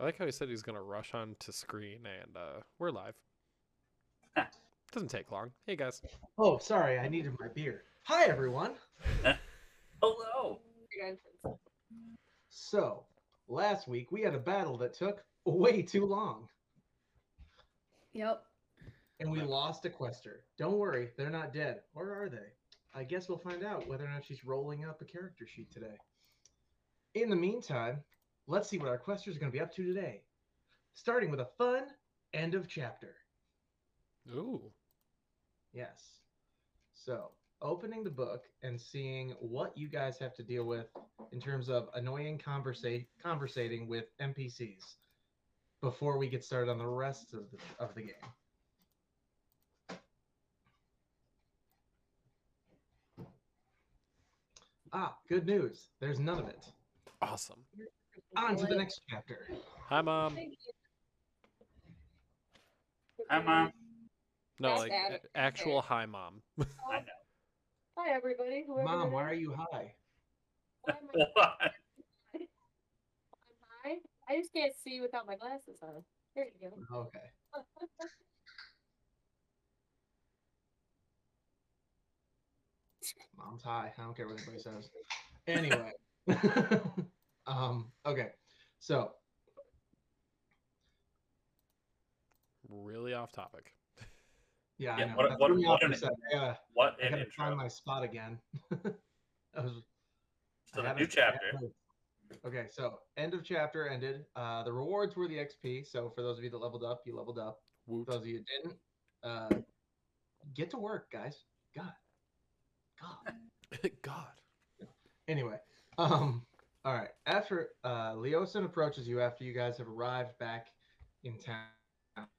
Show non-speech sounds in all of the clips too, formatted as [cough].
I like how he said he's gonna rush onto screen, and uh, we're live. [laughs] Doesn't take long. Hey guys. Oh, sorry, I needed my beer. Hi, everyone. [laughs] Hello. So, last week we had a battle that took way too long, Yep. and we lost a quester. Don't worry, they're not dead. Or are they? I guess we'll find out whether or not she's rolling up a character sheet today. In the meantime, let's see what our questers are going to be up to today. Starting with a fun end of chapter. Ooh. Yes. So, opening the book and seeing what you guys have to deal with in terms of annoying conversa- conversating with NPCs before we get started on the rest of the, of the game. Ah, good news. There's none of it. Awesome. On to the next chapter. Hi mom. Hi, Mom. No, That's like Adam. a- actual hi mom. [laughs] I know. Hi, everybody. Whoever Mom, why are you high? Why am I- [laughs] What? I'm high? I just can't see without my glasses on. Here you go. Okay. [laughs] Mom's high. I don't care what anybody says. Anyway. Um, okay. So really off topic. yeah, I Yeah, know. what- what- threw what an- a second. I gotta, What I gotta intro. find my spot again. [laughs] I was So I the new chapter. Okay, so end of chapter ended. Uh, the rewards were the XP. So for those of you that leveled up, you leveled up. Woot. Those of you that didn't, uh, get to work, guys. God, God. [laughs] God. Anyway, um, all right. After uh, Leosin approaches you after you guys have arrived back in town,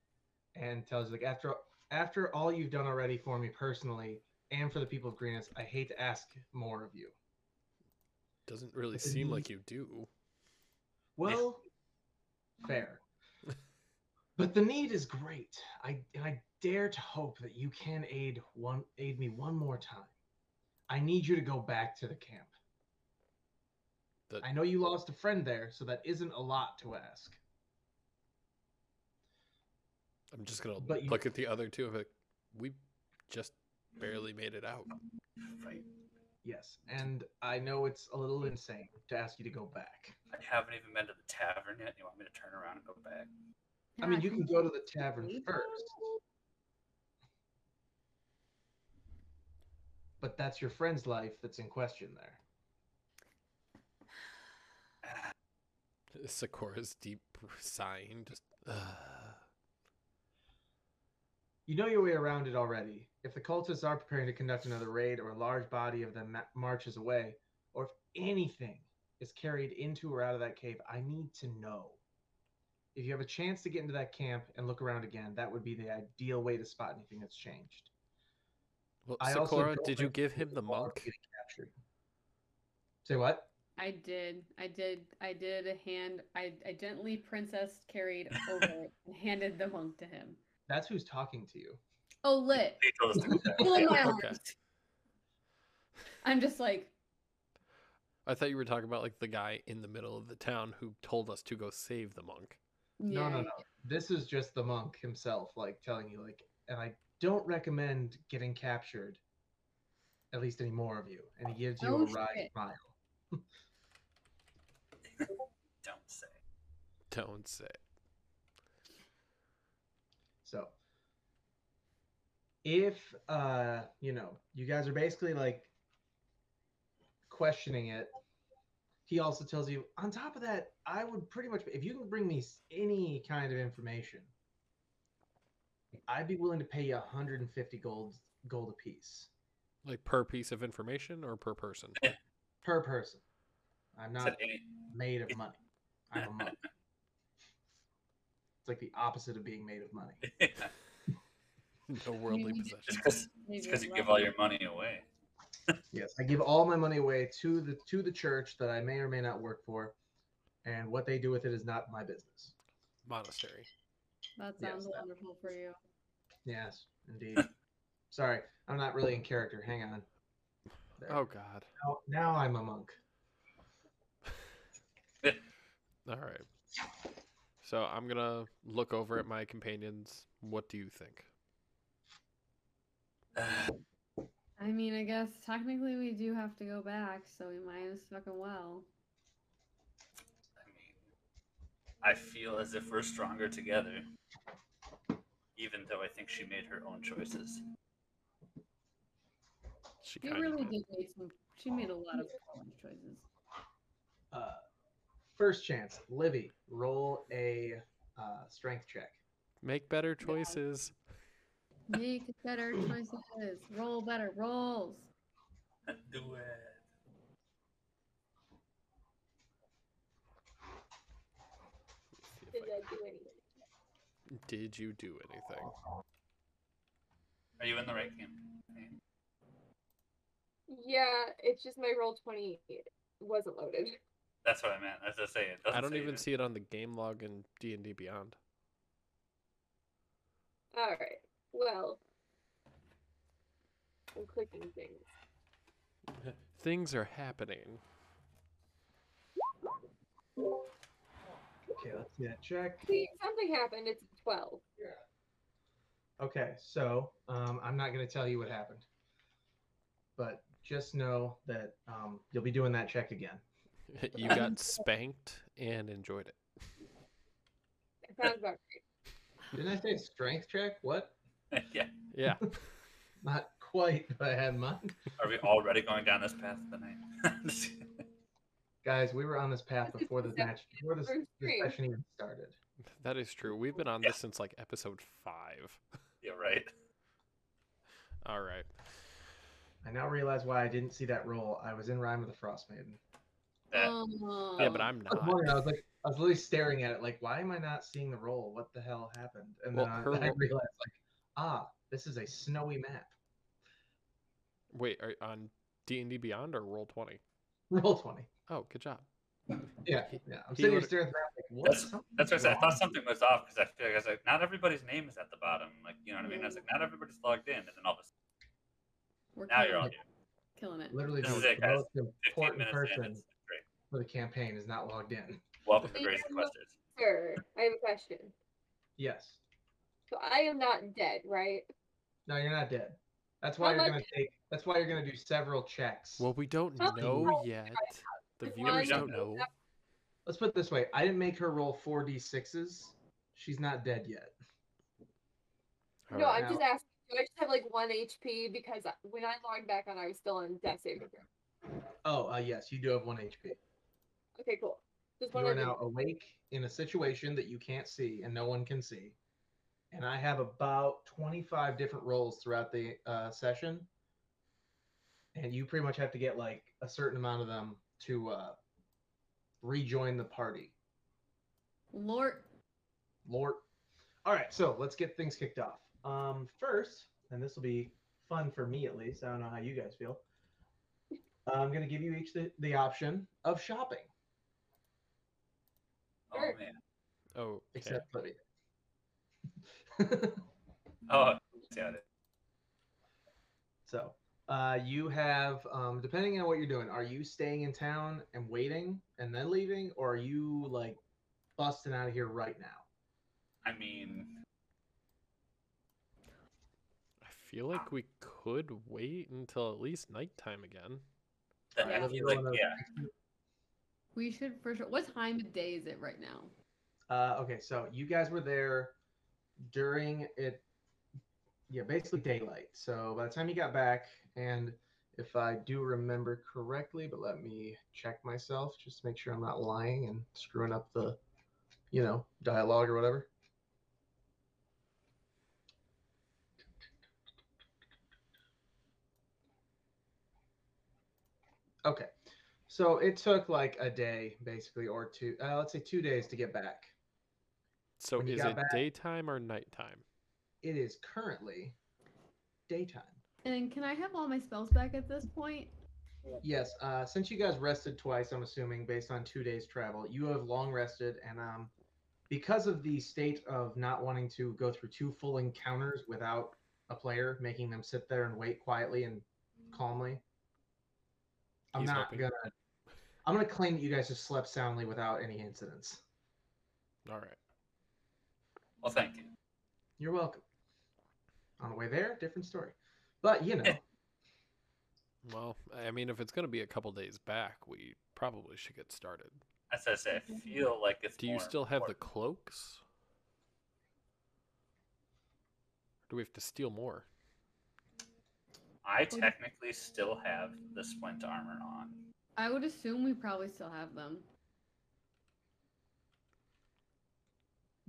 and tells you like after after all you've done already for me personally and for the people of Greenest, I hate to ask more of you. Doesn't really But seem he- like you do. Well, [laughs] fair. But the need is great. I and I dare to hope that you can aid one aid me one more time. I need you to go back to the camp. The- I know you lost a friend there, so that isn't a lot to ask. I'm just gonna But you- look at the other two of it. We just barely made it out. Right. Yes, and I know it's a little insane to ask you to go back. I haven't even been to the tavern yet. You want me to turn around and go back? I mean, you can go to the tavern first, but that's your friend's life that's in question there. Sakura's deep sighing. Just. Uh, You know your way around it already. If the cultists are preparing to conduct another raid or a large body of them ma- marches away, or if anything is carried into or out of that cave, I need to know. If you have a chance to get into that camp and look around again, that would be the ideal way to spot anything that's changed. well, I Sakura, did you give him the monk? Say what? I did. I did. I did a hand. I, I gently princess carried over [laughs] and handed the monk to him. That's who's talking to you. Oh, lit. He told us to go back. Pull in my Okay. I'm just like, I thought you were talking about like the guy in the middle of the town who told us to go save the monk. No, yeah. no, no. This is just the monk himself, like telling you, like, and I don't recommend getting captured, at least any more of you. And he gives you Oh, a wry shit. smile. [laughs] Don't say. Don't say. So, if uh, you know, you guys are basically like questioning it, he also tells you. On top of that, I would pretty much, if you can bring me any kind of information, I'd be willing to pay you 150 gold gold apiece Like per piece of information or per person? [laughs] per person. I'm Said not any- made of [laughs] money. I'm a monk. It's like the opposite of being made of money. [laughs] [laughs] No worldly You- possessions. Just because you give all your money away. Yes, I give all my money away to the to the church that I may or may not work for, and what they do with it is not my business. Monastery. That Yes, sounds that- wonderful for you. Yes, indeed. Sorry, I'm not really in character. Hang on. There. Oh God. Now, now I'm a monk. All right. So I'm gonna look over at my companions. What do you think? [sighs] I mean, I guess technically we do have to go back, so we might as fucking well. I mean, I feel as if we're stronger together, even though I think she made her own choices. She She really of did make some. She made a lot of choices. Uh, first chance, Livy, roll a uh, strength check. make better choices. Make better choices. Roll better rolls. Do it. Did I- I do anything? Did you do anything? Are you in the right campaign? Yeah, it's just my roll twenty wasn't loaded. That's what I meant. I say, it doesn't I don't say even it. see it on the game log in D and D Beyond. All right. Well, I'm clicking things. [laughs] Things are happening. Okay, let's see that check. See, something happened. It's twelve. Okay, so um, I'm not going to tell you what happened, but just know that um, you'll be doing that check again. [laughs] you got [laughs] spanked and enjoyed it. That sounds about right. Didn't I say strength check? What? [laughs] yeah. Yeah. Not quite what I had in mind. Are we already going down this path tonight? Guys, we were on this path before this the match, before this, this session even started. That is true. We've been on Yeah. this since like episode five. yeah, right. All right. I now realize why I didn't see that roll. I was in Rime of the Frost Maiden. That, Oh. Yeah, but I'm I was, not. wondering, I was like, I was literally staring at it, like, why am I not seeing the roll? What the hell happened? And Well, then I, her I realized, like, ah, this is a snowy map. Wait, are, on D and D Beyond or Roll Twenty? Roll twenty. Oh, good job. Yeah, yeah. I'm he sitting here staring at the like, what? That's- that's what I said. I thought something was off because I feel like I was like, not everybody's name is at the bottom. Like, you know what I mean? I was like, not everybody's logged in, and then all of a sudden, We're now you're all here. Killing it. Literally, This the is it, guys. most important minutes in. person It's great. For the campaign is not logged in. Welcome to Thank Grace you. Sir, I have a question. Yes. So I am not dead, right? No, you're not dead. That's why How you're much- gonna take. That's why you're gonna do several checks. Well, we don't How know many yet. The One- viewers don't Yeah, know. Let's put it this way: I didn't make her roll four d sixes. She's not dead yet. no, Alright. I'm just asking. Do I just have like one HP because when I logged back on, I was still on death saving throw. Oh, uh, yes, you do have one HP. Okay, cool. Just You are wanted to now awake in a situation that you can't see and no one can see. And I have about 25 different roles throughout the uh, session. And you pretty much have to get like a certain amount of them to uh, rejoin the party. Lord. Lord. All right, so let's get things kicked off. Um, first, and this will be fun for me at least. I don't know how you guys feel. [laughs] I'm going to give you each the, the option of shopping, Oh man. Oh, okay. except Libby. [laughs] Oh, got it. So, uh, you have, um, depending on what you're doing, are you staying in town and waiting and then leaving, or are you like busting out of here right now? I mean, I feel like we could wait until at least nighttime again. that, Yeah. I feel like yeah. We should for sure. What time of day is it right now? Uh, okay, so you guys were there during it, yeah, basically daylight. So by the time you got back, and if I do remember correctly, but let me check myself just to make sure I'm not lying and screwing up the, you know, dialogue or whatever. Okay, so it took like a day, basically, or two. Uh, let's say two days to get back. So When is it back- daytime or nighttime? It is currently daytime. And can I have all my spells back at this point? Yes, uh, since you guys rested twice, I'm assuming based on two days travel, you have long rested, and um, because of the state of not wanting to go through two full encounters without a player, making them sit there and wait quietly and calmly, I'm He's not hoping. gonna. I'm gonna claim that you guys just slept soundly without any incidents. All right. Well, thank you. You're welcome. On the way there, different story. But you know, [laughs] Well, I mean, if it's going to be a couple days back, we probably should get started. As I say, I feel like it's. Do you still have the important. cloaks? Do we have to steal more? I technically still have the splint armor on. I would assume we probably still have them.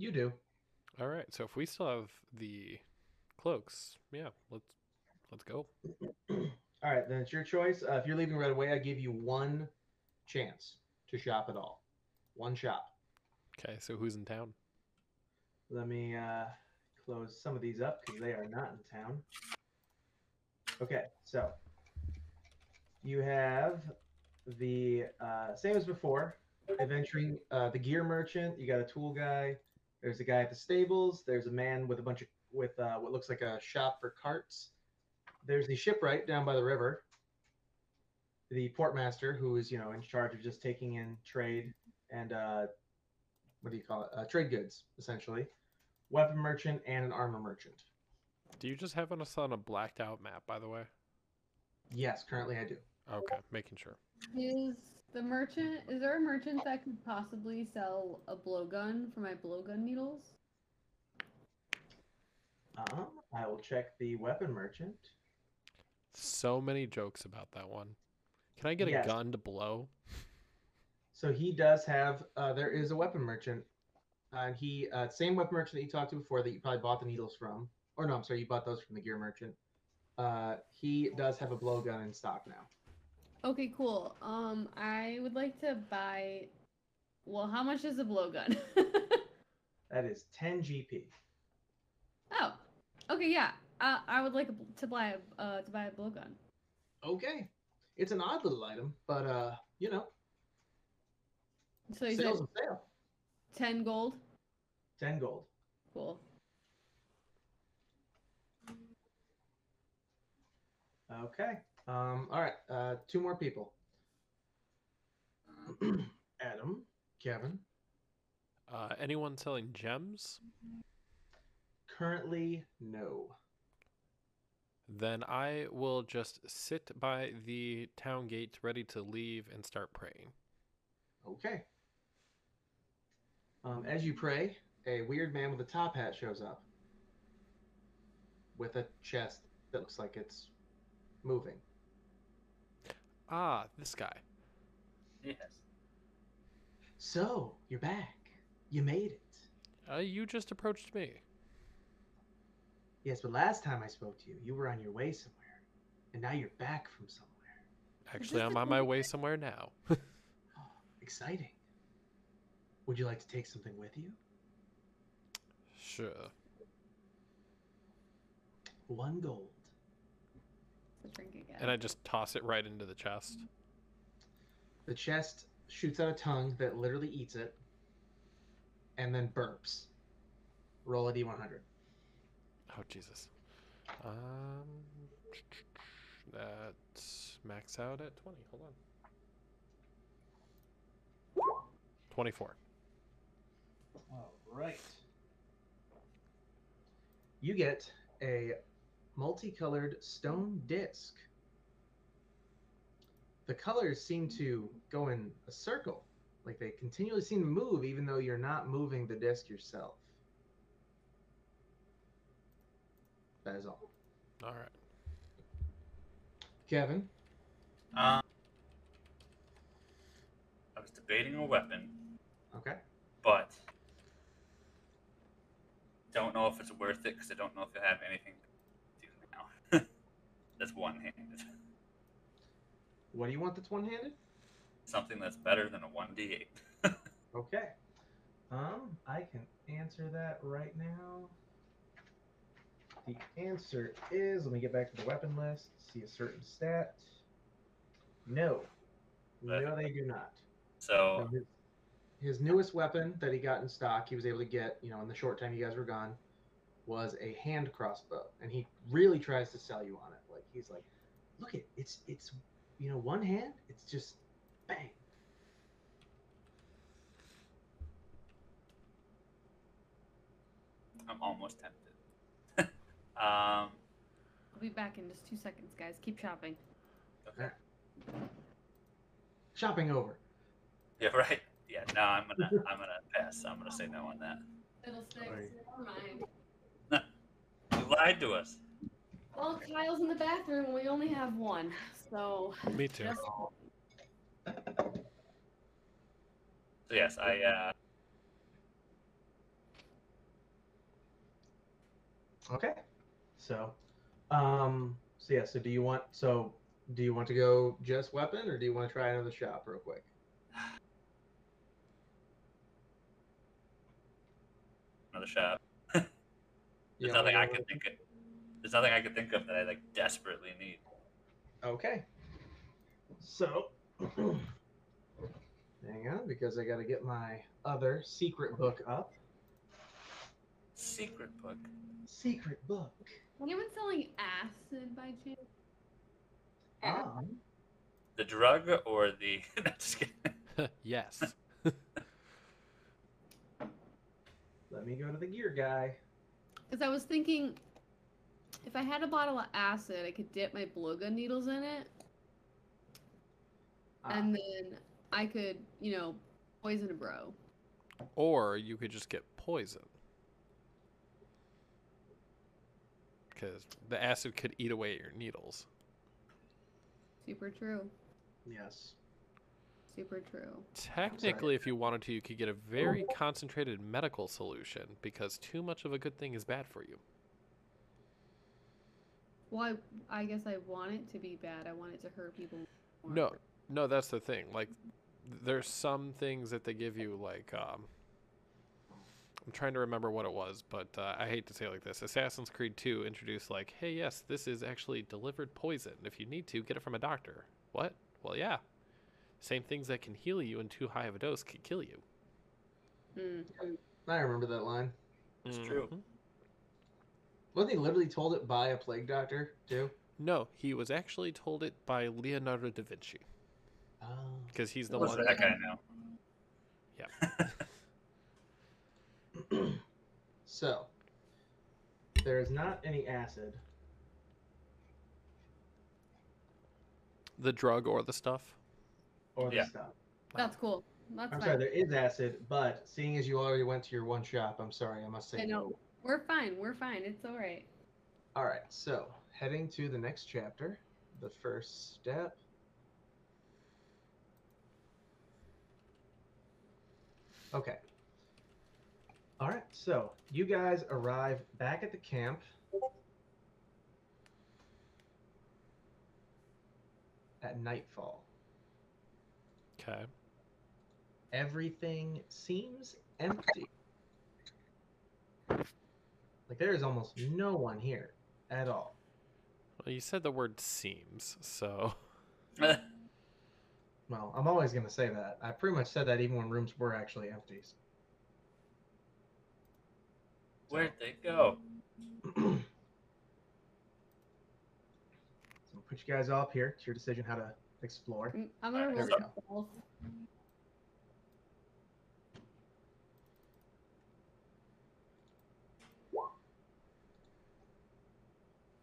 you do. All right. So if we still have the cloaks, yeah, let's let's go. [clears throat] All right, then it's your choice. Uh, if you're leaving right away, I give you one chance to shop at all. One shop. Okay. So who's in town? Let me uh, close some of these up because they are not in town. Okay, so you have the uh, same as before. Adventuring, uh, the gear merchant. You got a tool guy. There's a guy at the stables. There's a man with a bunch of with uh, what looks like a shop for carts. There's the shipwright down by the river. The portmaster, who is you know in charge of just taking in trade and uh, what do you call it? Uh, trade goods, essentially. Weapon merchant and an armor merchant. Do you just have on us on a blacked out map, by the way? Yes, currently I do. Okay, making sure. Is the merchant? Is there a merchant that could possibly sell a blowgun for my blowgun needles? Um, I will check the weapon merchant. So many jokes about that one. Can I get Yes. a gun to blow? So he does have. Uh, there is a weapon merchant, and he uh, same weapon merchant that you talked to before that you probably bought the needles from. Or no, I'm sorry, you bought those from the gear merchant. Uh, he does have a blowgun in stock now. Okay, cool. Um, I would like to buy. Well, how much is a blowgun? [laughs] That is 10 GP. oh, okay, yeah. I I would like a, to buy a uh, to buy a blowgun. Okay, it's an odd little item, but uh, you know, So you sales sale. ten gold. 10 gold. Cool. Okay. Um, all right. Uh, two more people. [clears throat] Adam, Kevin. Uh, anyone selling gems? Currently, no. Then I will just sit by the town gate ready to leave and start praying. Okay. Um, as you pray, a weird man with a top hat shows up with a chest that looks like it's moving. Ah, this guy. Yes. So, you're back. You made it. Uh, you just approached me. Yes, but last time I spoke to you, you were on your way somewhere. And now you're back from somewhere. Actually, I'm on my way somewhere now. [laughs] Oh, exciting. Would you like to take something with you? sure. One gold. The drink again. And I just toss it right into the chest. The chest shoots out a tongue that literally eats it and then burps. Roll a d100. Oh Jesus. Um, that max out at twenty. Hold on. Twenty-four. All right. You get a multicolored stone disc. The colors seem to go in a circle, like they continually seem to move, even though you're not moving the disc yourself. That is all. All right. Kevin, Um, I was debating a weapon, okay. but don't know if it's worth it because I don't know if I have anything to do now. That's one-handed. What do you want that's one handed? Something that's better than a one d eight. [laughs] Okay. Um, I can answer that right now. The answer is let me get back to the weapon list, see a certain stat. No. No, they do not. So So his, his newest weapon that he got in stock, he was able to get, you know, in the short time you guys were gone, was a hand crossbow. And he really tries to sell you on it. Like he's like, look it, it's it's you know, one hand, it's just bang. I'm almost tempted. [laughs] um, I'll be back in just two seconds, guys. Keep shopping. okay. Shopping over. [laughs] Yeah, right. Yeah, no, I'm gonna I'm gonna pass. I'm gonna say no on that. Fiddlesticks. Right. Never mind. [laughs] You lied to us. Well, Kyle's in the bathroom. We only have one, so Me too. just So yes, I uh Okay. So, um, so yeah. So do you want? So do you want to go just weapon, or do you want to try another shop real quick? another shop. [laughs] There's wanna nothing I can think of. There's nothing I could think of that I like desperately need. Okay. So, [clears throat] hang on, because I got to get my other secret book up. Secret book. Secret book. anyone selling acid by chance? Um, The drug or the [laughs] no, just kidding. [laughs] yes. [laughs] let me go to the gear guy. Because I was thinking, if I had a bottle of acid, I could dip my blowgun needles in it, Ah, and then I could, you know, poison a bro. Or you could just get poison. Because the acid could eat away at your needles. Super true. yes. Super true. Technically, if you wanted to, you could get a very concentrated medical solution because too much of a good thing is bad for you. Well, I, I guess I want it to be bad. I want it to hurt people. more. No, no, that's the thing. Like, there's some things that they give you, like, um, I'm trying to remember what it was, but uh, I hate to say it like this. Assassin's Creed 2 introduced, like, hey, yes, this is actually delivered poison. If you need to, get it from a doctor. What? Well, yeah. Same things that can heal you in too high of a dose could kill you. Mm. I remember that line. It's true. Wasn't he literally told it by a plague doctor too? No, he was actually told it by Leonardo da Vinci Oh. because he's the What's one. that guy now? Yeah. [coughs] so there is not any acid. The drug or the stuff. or the Yeah. stuff. That's cool. That's I'm fine. sorry, there is acid, but seeing as you already went to your one shop, I'm sorry, I must say I know. no. We're fine. We're fine. It's all right. All right, so heading to the next chapter, the first step. Okay. All right, so you guys arrive back at the camp. At nightfall. Okay. everything seems empty. Like there is almost no one here at all. Well, you said the word seems, so [laughs] Well, I'm always going to say that. I pretty much said that even when rooms were actually empty. Where'd they go? [clears throat] so I'll put you guys all up here. It's your decision how to explore. Mm, I'm gonna Alright, roll there we some stealth.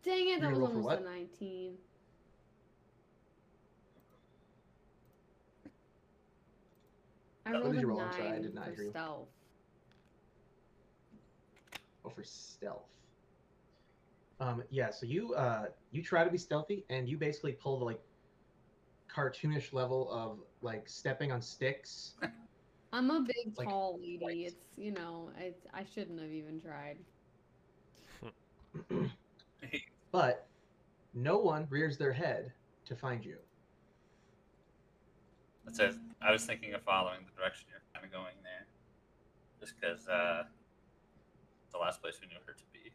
Dang it, that gonna was roll for almost a 19. I rolled did a you roll? I'm sorry, I did not for hear stealth. Oh, for stealth. Um, yeah. So you uh you try to be stealthy, and you basically pull the like cartoonish level of like stepping on sticks. I'm a big, Like, tall lady. right. It's, you know, it's, I shouldn't have even tried. [clears throat] but no one rears their head to find you. It I was thinking of following the direction you're kind of going there, just because uh, the last place we knew her to be.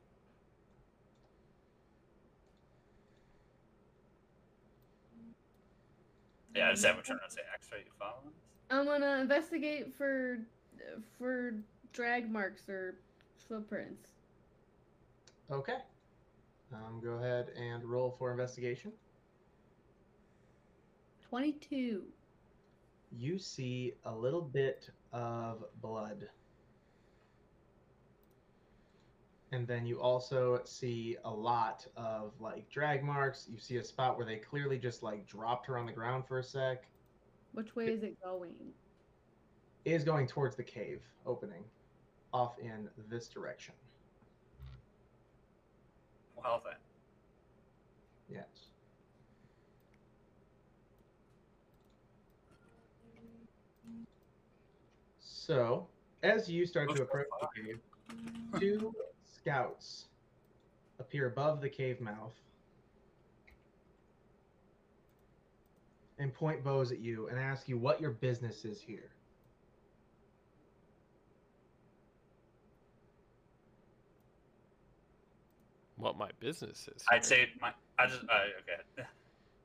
Yeah, I just haven't turn around and say, "X, are you following us?" I'm gonna investigate for, for drag marks or footprints. Okay. Um, go ahead and roll for investigation. 22. You see a little bit of blood. and then you also see a lot of like drag marks. You see a spot where they clearly just like dropped her on the ground for a sec. Which way is it going? It is going towards the cave opening, off in this direction. Well then. Yes. So, as you start to approach the cave, two scouts appear above the cave mouth and point bows at you and ask you what your business is here. What my business is. I'd say my. I just. Uh, okay.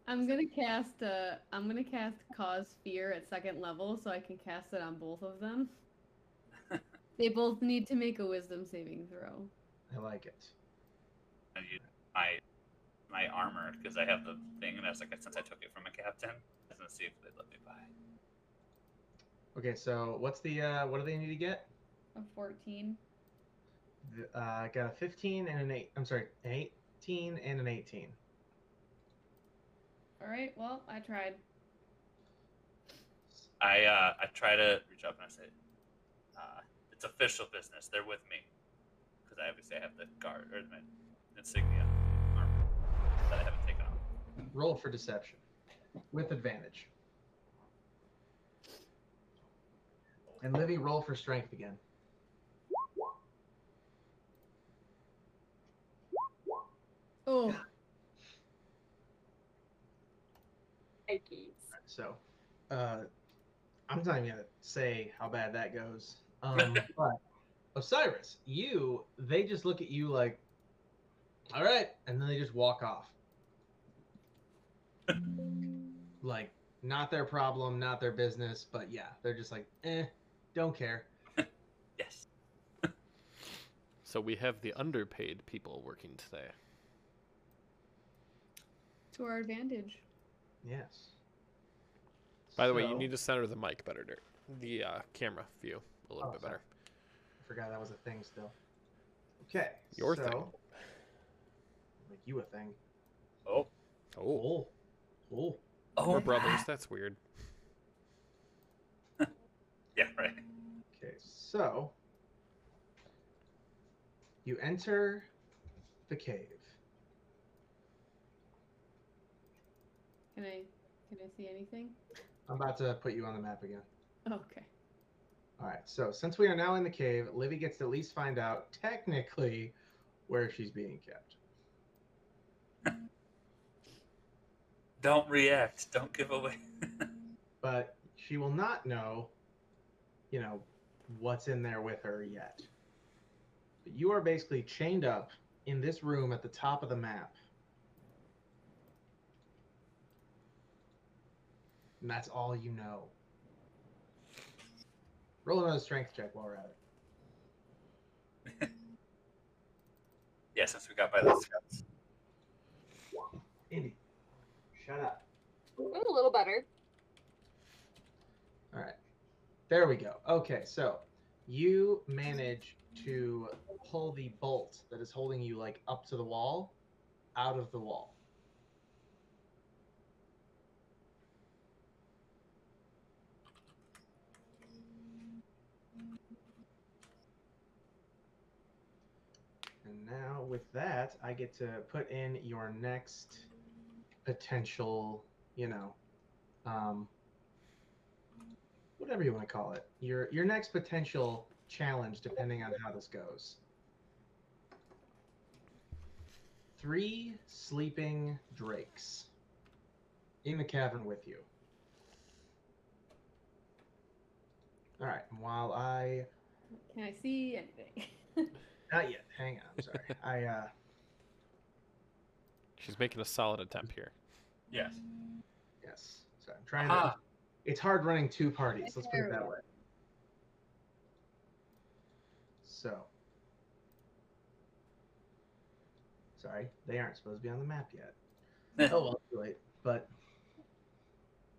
I'm gonna cast uh I'm gonna cast cause fear at second level so I can cast it on both of them. [laughs] they both need to make a wisdom saving throw. I like it. I use my my armor because I have the thing, and I was like, since I took it from a captain, I was gonna see if they'd let me buy. Okay, so what's the uh what do they need to get? A 14. Th- Uh, I got a 15 and an 8. I'm sorry, an 18 and an 18. Alright, well, I tried. I uh, I try to reach up and I say, uh, "It's official business. They're with me because I obviously have the guard or my insignia armor that I haven't taken off." Roll for deception with advantage. And Livy, roll for strength again. Oh, Ikes. So, uh, I'm not even gonna say how bad that goes. Um, [laughs] but Osiris, you, they just look at you like, all right, and then they just walk off. [laughs] like, not their problem, not their business, but yeah, they're just like, eh, don't care. [laughs] Yes. So we have the underpaid people working today. To our advantage. Yes. By the way, you need to center the mic better, Dirt. The uh, camera view a little Oh, bit sorry. better. I forgot that was a thing still. Okay. Your so, thing. Like you a thing. Oh. Oh, Oh. Oh. Oh. we're brothers. That's weird. [laughs] Yeah. Right. Okay, so you enter the cave. Can I can I see anything? I'm about to put you on the map again. Okay. All right, so since we are now in the cave, Livy gets to at least find out technically where she's being kept. Don't react. Don't give away. [laughs] But she will not know, you know, what's in there with her yet. But you are basically chained up in this room at the top of the map. And that's all you know. Roll another strength check while we're at it. [laughs] yeah. Since we got by the scouts. Indy, shut up. It was a little better. All right. There we go. Okay, so you manage to pull the bolt that is holding you like up to the wall out of the wall. Now with that, I get to put in your next potential, you know, um, whatever you want to call it. Your your next potential challenge, depending on how this goes. Three sleeping drakes in the cavern with you. All right. While I Can I see anything? [laughs] not yet. Hang on. I'm sorry. [laughs] I uh She's making a solid attempt here. Yes. yes. So I'm trying to. Ah. It's hard running two parties. Let's put it that way. So. Sorry, they aren't supposed to be on the map yet. [laughs] oh well, too late. But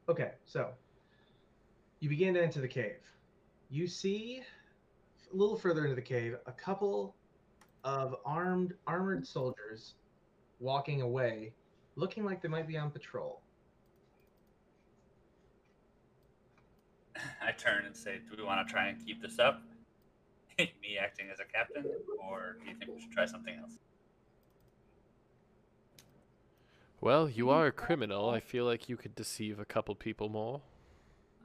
okay, so you begin to enter the cave. You see a little further into the cave a couple of armed armored soldiers walking away, looking like they might be on patrol. [laughs] I turn and say, "Do we want to try and keep this up? [laughs] Me acting as a captain, or do you think we should try something else?" Well, you are a criminal. I feel like you could deceive a couple people more.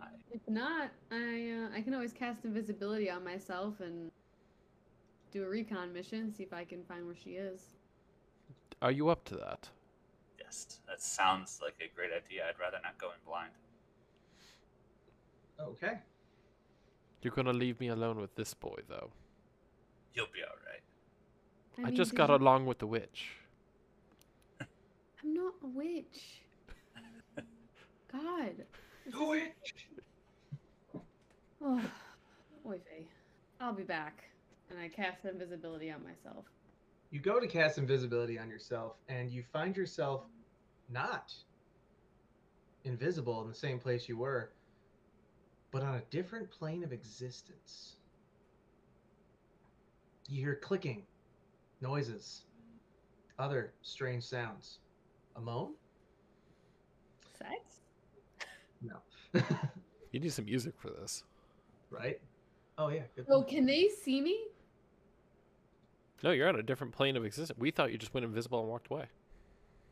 I, If not, I uh, I can always cast invisibility on myself and do a recon mission, see if I can find where she is. Are you up to that? yes, that sounds like a great idea. I'd rather not go in blind. Okay. You're gonna leave me alone with this boy, though. You'll be all right. I, mean, just got you- along with the witch. I'm not a witch. God. This Do is- it. Oh, Oy vey. I'll be back. And I cast invisibility on myself. You go to cast invisibility on yourself, and you find yourself not invisible in the same place you were, but on a different plane of existence. You hear clicking, noises, other strange sounds. A moan? Sex? No. [laughs] You need some music for this. right? Oh yeah. Good Oh, point. can they see me? No, you're on a different plane of existence. We thought you just went invisible and walked away.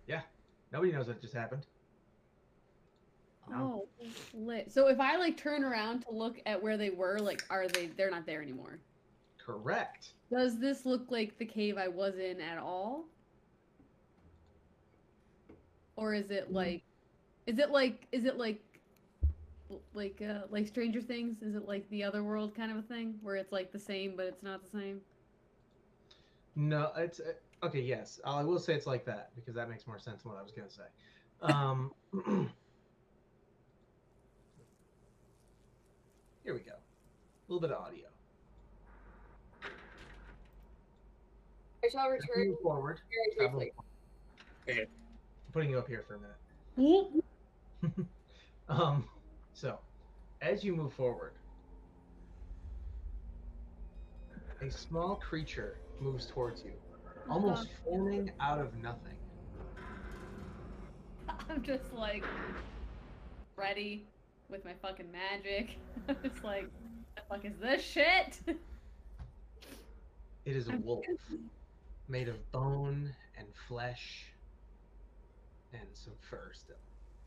Yeah. Nobody knows what just happened. No. Oh, lit. So if I like turn around to look at where they were, like, are they? They're not there anymore. Correct. Does this look like the cave I was in at all? Or is it Mm. like, is it like, is it like, like, uh, like Stranger Things? Is it like the other world kind of a thing where it's like the same but it's not the same? No, it's uh, okay. Yes, I will say it's like that because that makes more sense than what I was gonna say. Um, [clears throat] here we go. A little bit of audio. I shall return move forward. very briefly. Okay. I'm putting you up here for a minute. Whoop. [laughs] Um, so, as you move forward, a small creature moves towards you, oh almost forming out of nothing. [laughs] I'm just like ready with my fucking magic. [laughs] I'm just like, the fuck is this shit? [laughs] It is a I'm wolf made of bone and flesh and some fur still,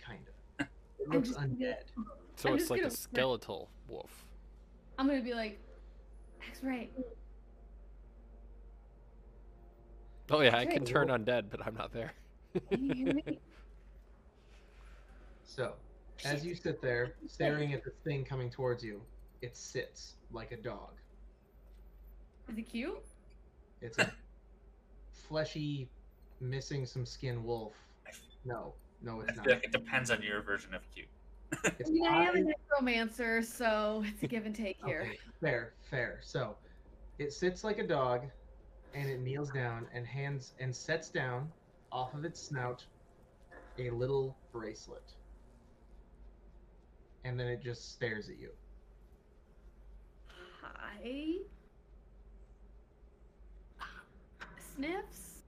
kind of. It looks just gonna- undead. Oh, so I'm it's like a gonna- skeletal wolf. I'm gonna be like, X-ray. Oh yeah, I can turn undead, but I'm not there. Can you hear me? [laughs] So, as you sit there staring at this thing coming towards you, it sits like a dog. Is it cute? It's a fleshy, missing some skin wolf. No, no, I it's feel not. like it depends on your version of cute. [laughs] It's I mean, I am a necromancer, so it's a give and take [laughs] here. Okay, fair, fair. So, it sits like a dog, and it kneels down and hands and sets down off of its snout a little bracelet, and then it just stares at you. Hi. Sniffs.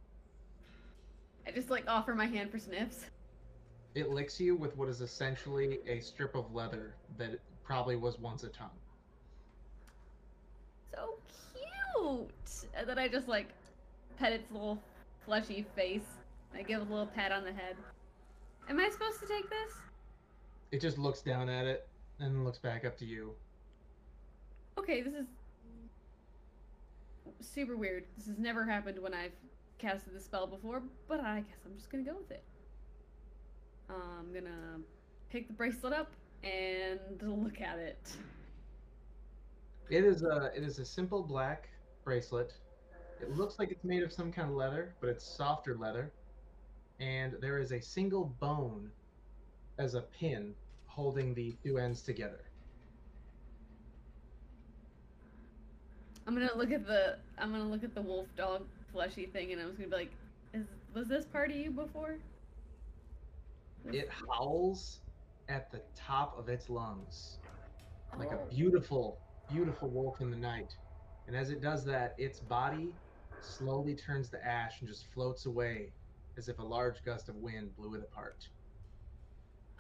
I just like offer my hand for sniffs. It licks you with what is essentially a strip of leather that probably was once a tongue. So cute. And then I just like pet its little fleshy face. I give it a little pat on the head. Am I supposed to take this? It just looks down at it and looks back up to you. Okay, this is super weird. This has never happened when I've casted the spell before, but I guess I'm just gonna go with it. I'm gonna pick the bracelet up and look at it. It is a it is a simple black bracelet. It looks like it's made of some kind of leather, but it's softer leather. And there is a single bone as a pin holding the two ends together. I'm gonna look at the I'm gonna look at the wolf dog fleshy thing and I was gonna be like, is was this part of you before? It howls at the top of its lungs like a Oh. beautiful, beautiful wolf in the night. And as it does that, its body slowly turns to ash and just floats away as if a large gust of wind blew it apart.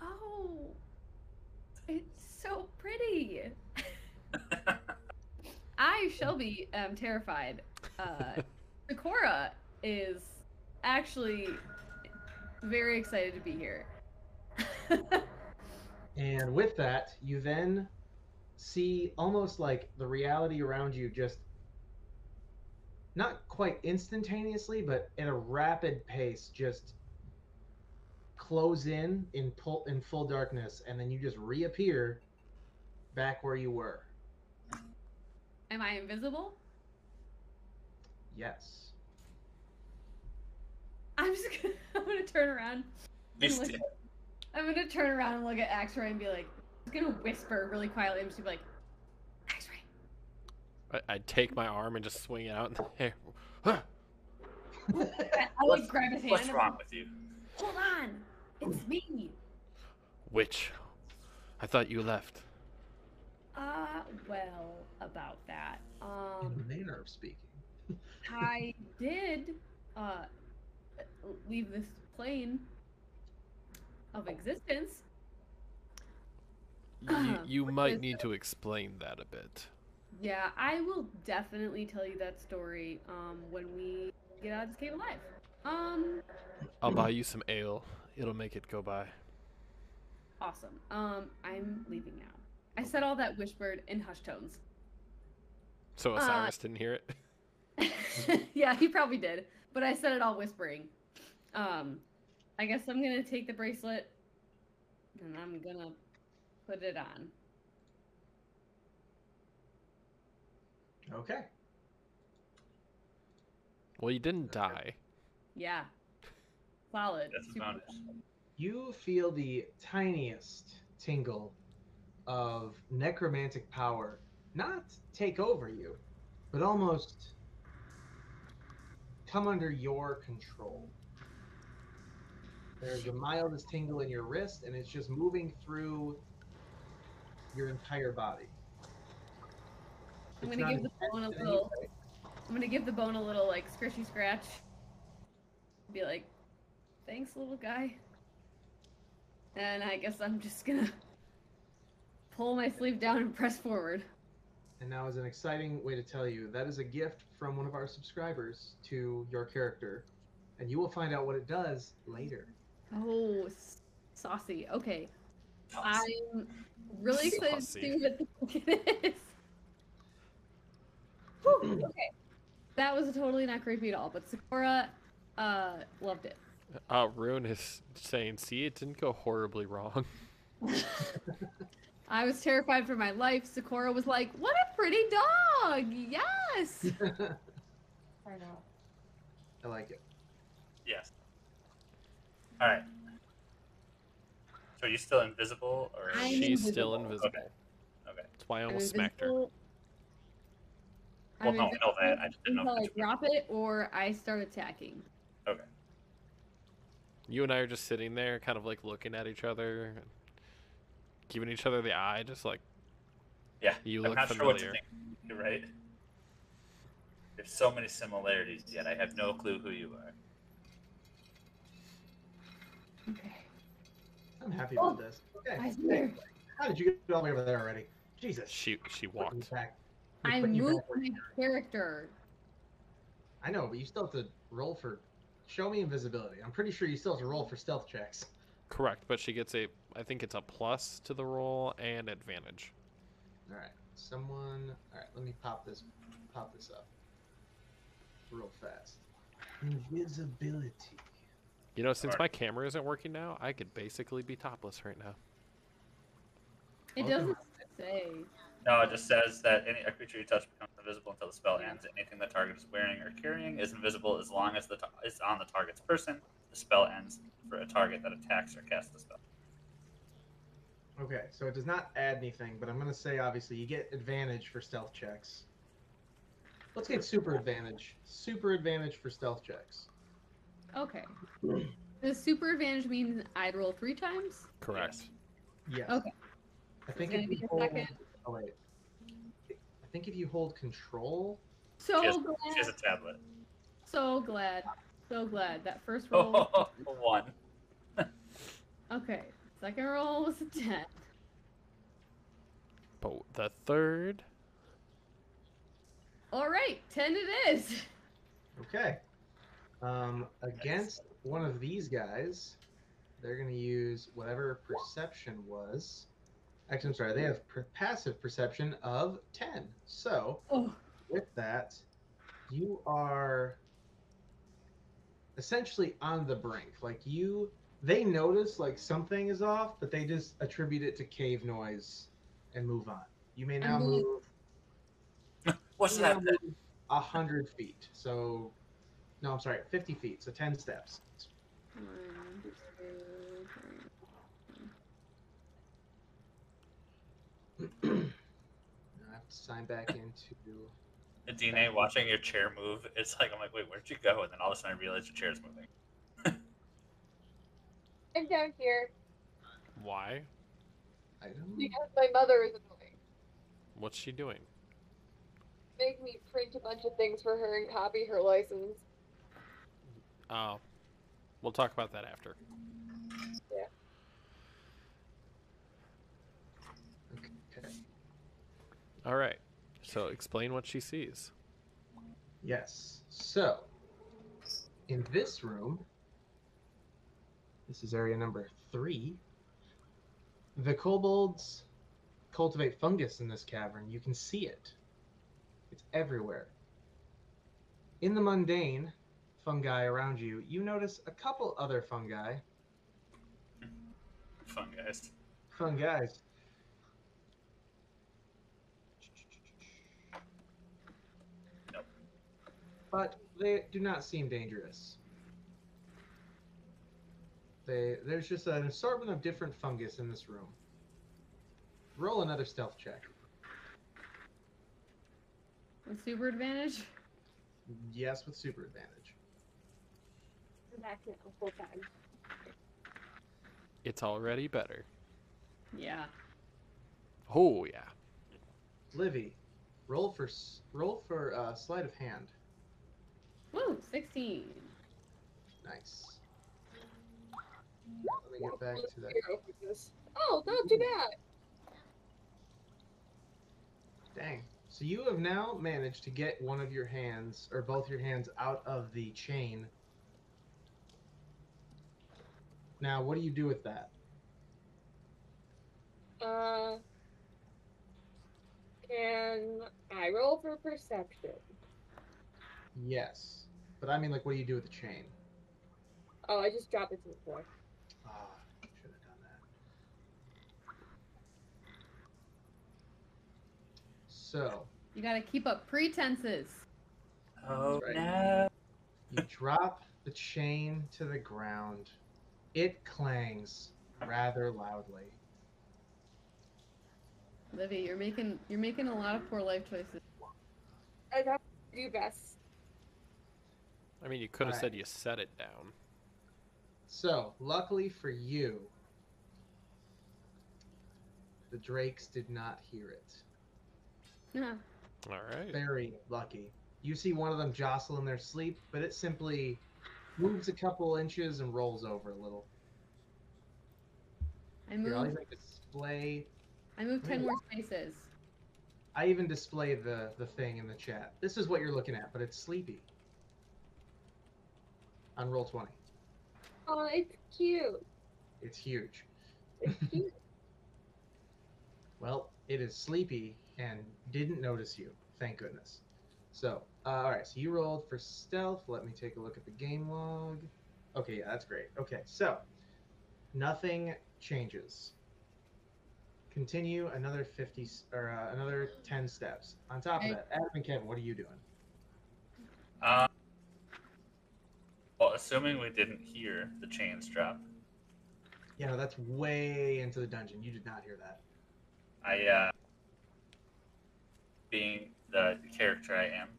Oh, it's so pretty. [laughs] I, Shelby, am terrified. Uh, [laughs] Sakura is actually very excited to be here. [laughs] And with that, you then see almost like the reality around you just not quite instantaneously, but at a rapid pace, just close in in full in full darkness, and then you just reappear back where you were. Am I invisible? Yes. I'm just gonna, [laughs] I'm gonna turn around. He's Like- dead. I'm gonna turn around and look at X-Ray and be like, I'm gonna whisper really quietly. I'm just gonna be like, X-Ray. I, I'd take my arm and just swing it out in the air. Huh. [laughs] I, I What's- grab his hand. What's wrong with you? Hold on, it's me. Which? I thought you left. Uh, well, about that. In Um, the manner of speaking. [laughs] I did uh leave this plane of existence. You, Uh-huh. you might need to explain that a bit. Yeah, I will definitely tell you that story um when we get out of this cave alive. Um, I'll buy you some ale. It'll make it go by. awesome. Um, I'm leaving now. I said all that whispered in hushed tones. So Uh, Osiris didn't hear it. [laughs] yeah, he probably did, but I said it all whispering. Um, I guess I'm gonna take the bracelet and I'm gonna put it on. Okay. Well, you didn't die. Yeah, solid. That's a super bonus. solid. You feel the tiniest tingle of necromantic power not take over you, but almost come under your control. There's the mildest tingle in your wrist, and it's just moving through your entire body. I'm It's gonna give the bone a little- way. I'm gonna give the bone a little like scratchy scratch. Be like, thanks, little guy. And I guess I'm just gonna [laughs] pull my sleeve down and press forward. And now is an exciting way to tell you that is a gift from one of our subscribers to your character, and you will find out what it does later. Oh, s- saucy. Okay, Toss. I'm really excited to see what it [laughs] is. [laughs] Whew, okay, that was totally not creepy at all. But Sakura, uh, loved it. Uh, Rune is saying, see, it didn't go horribly wrong. [laughs] I was terrified for my life. Sakura was like, "What a pretty dog! Yes." I know. I like it. Yes. All right. So are you still invisible, or I'm She's still invisible. invisible. Okay. That's why I I'm almost smacked her. Well, I'm no, I know that. I just didn't know until I drop it or I start attacking. Okay. You and I are just sitting there, kind of like looking at each other, giving each other the eye, just like Yeah. You I'm look not sure what to familiar. think. You're right. There's so many similarities, yet I have no clue who you are. Okay. I'm happy Oh, with this. Okay. I swear. How did you get all the way over there already? Jesus. she she walked. back- I moved back my character. I know, but you still have to roll for. Show me invisibility. I'm pretty sure you still have to roll for stealth checks. Correct, but she gets a I think it's a plus to the roll and advantage. All right. Someone. All right. Let me pop this. Pop this up. Real fast. Invisibility. You know, since Alright. my camera isn't working now, I could basically be topless right now. It Okay. doesn't say. No, it just says that any a creature you touch becomes invisible until the spell ends. Anything the target is wearing or carrying is invisible as long as the ta- is on the target's person. The spell ends for a target that attacks or casts the spell. Okay, so it does not add anything, but I'm gonna say obviously you get advantage for stealth checks. Let's get super advantage. Super advantage for stealth checks. Okay. The super advantage means I'd roll three times? Correct. Yes. Okay. I think It's gonna if be you a hold. second. Oh wait. I think if you hold control. So She has- glad. She has a tablet. So glad. So glad. That first [laughs] roll. Oh, one. [laughs] Okay. Second roll was a 10. But the third. Alright, 10 it is. Okay. Um, against one of these guys, they're going to use whatever perception was. Actually, I'm sorry, they have per- passive perception of 10. So, Oh. with that, you are essentially on the brink. Like, you, they notice like something is off, but they just attribute it to cave noise and move on. You may now move. move [laughs] What's that? move a hundred feet. So, no, I'm sorry, fifty feet. So ten steps. One, two, three. I have to sign back into. The DNA watching your chair move. It's like I'm like, wait, where'd you go? And then all of a sudden I realize your chair's moving. I'm down here Why? Item. because my mother is annoying. What's she doing? Make me print a bunch of things for her and copy her license. Oh, we'll talk about that after. Yeah. Okay. All right. So explain what she sees. Yes. So, in this room, this is area number three. The kobolds cultivate fungus in this cavern. You can see it. It's everywhere. In the mundane fungi around you, you notice a couple other fungi. Fun guys. Fungi. Nope. But they do not seem dangerous. They, there's just an assortment of different fungus in this room. Roll another stealth check. With super advantage? Yes, with super advantage. I'm back now full time. It's already better. Yeah. Oh yeah. Livy, roll for s- roll for uh, sleight of hand. Woo, 16. Nice. Let me get back to that. Zero for this. Oh, not too bad. Dang. So you have now managed to get one of your hands, or both your hands, out of the chain. Now, what do you do with that? Uh, can I roll for perception? Yes. But I mean, like, what do you do with the chain? Oh, I just dropped it to the floor. Ah, should have done that. So, You gotta keep up pretenses. Oh right. no. you drop the chain to the ground. It clangs rather loudly. Livy, you're making you're making a lot of poor life choices. I have to do best. I mean, you could have Alright. said you set it down. So, luckily for you, the drakes did not hear it. Yeah. All right. Very lucky. You see one of them jostle in their sleep, but it simply moves a couple inches and rolls over a little. I Here, I'll even display. I moved ten hmm. more spaces. I even display the the thing in the chat. This is what you're looking at, but it's sleepy. On roll twenty. Oh, it's cute. it's huge. It's [laughs] cute. Well, it is sleepy and didn't notice you. Thank goodness. So, uh, all right. So you rolled for stealth. Let me take a look at the game log. Okay, yeah, that's great. Okay, so nothing changes. Continue another fifty or uh, another ten steps. On top of that, Adam and Kevin, what are you doing? Um, well, assuming we didn't hear the chains drop, Yeah, no, that's way into the dungeon. You did not hear that. I, uh, being the character I am,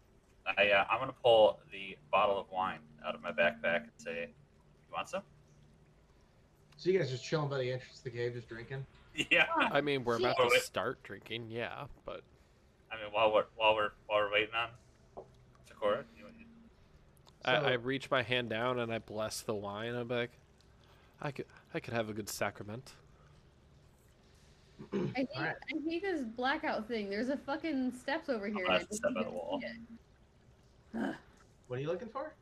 I, uh, I'm gonna pull the bottle of wine out of my backpack and say, "You want some?" So you guys just chilling by the entrance to the cave, just drinking. [laughs] Yeah. I mean, we're about Shit. to start drinking, yeah, but I mean, while we're while we're while we're waiting on Sakura, you, I, I reach my hand down and I bless the wine. I'm like, I could I could have a good sacrament. I hate, Alright. I hate this blackout thing. There's a fucking steps over here. and I have step can't out of the wall. See it. Ugh, What are you looking for?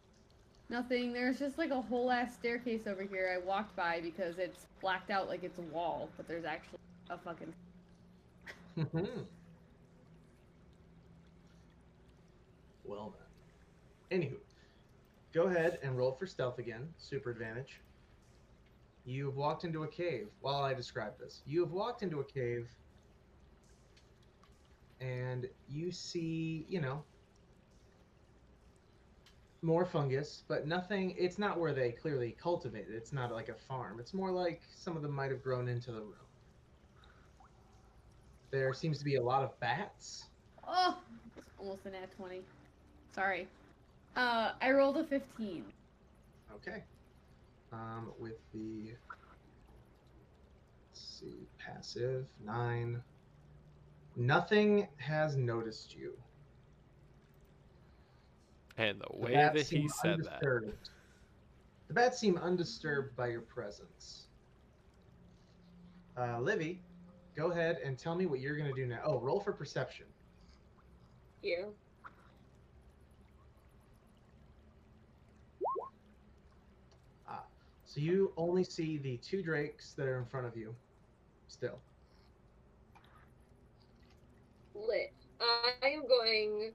nothing. There's just like a whole ass staircase over here. I walked by because it's blacked out like it's a wall, but there's actually a fucking. Mhm. well then. Anywho, go ahead and roll for stealth again. Super advantage. You have walked into a cave. While I describe this, you have walked into a cave, and you see, you know, more fungus, but nothing. It's not where they clearly cultivate it. It's not like a farm. It's more like some of them might have grown into the room. There seems to be a lot of bats. Oh, almost an at twenty. Sorry. Uh, I rolled a fifteen. Okay. Um, with the let's see, passive nine. Nothing has noticed you. And the The way bats that he seem said that. The bats seem undisturbed by your presence. Uh, Livy, go ahead and tell me what you're gonna do now. Oh, roll for perception. You. Ah, so you only see the two drakes that are in front of you. Still. Lit. I am going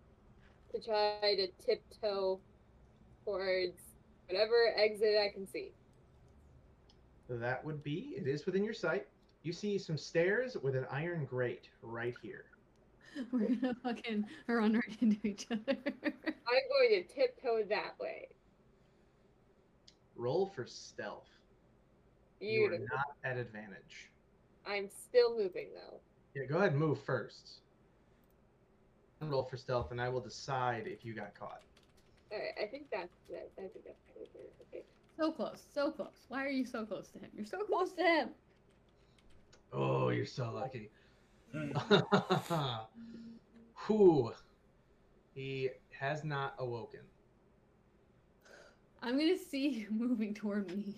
to try to tiptoe towards whatever exit I can see. That would be, it is within your sight. You see some stairs with an iron grate right here. [laughs] We're gonna fucking run right into each other. [laughs] I'm going to tiptoe that way. Roll for stealth. You are Beautiful. not at advantage. I'm still moving though. Yeah, go ahead and move first. Roll for stealth, and I will decide if you got caught. Alright, I think that's that. I think that's probably fair. Okay. so close, so close. Why are you so close to him? You're so close to him. Oh, you're so lucky. [laughs] [laughs] Who? He has not awoken. I'm gonna see you [laughs] moving toward me.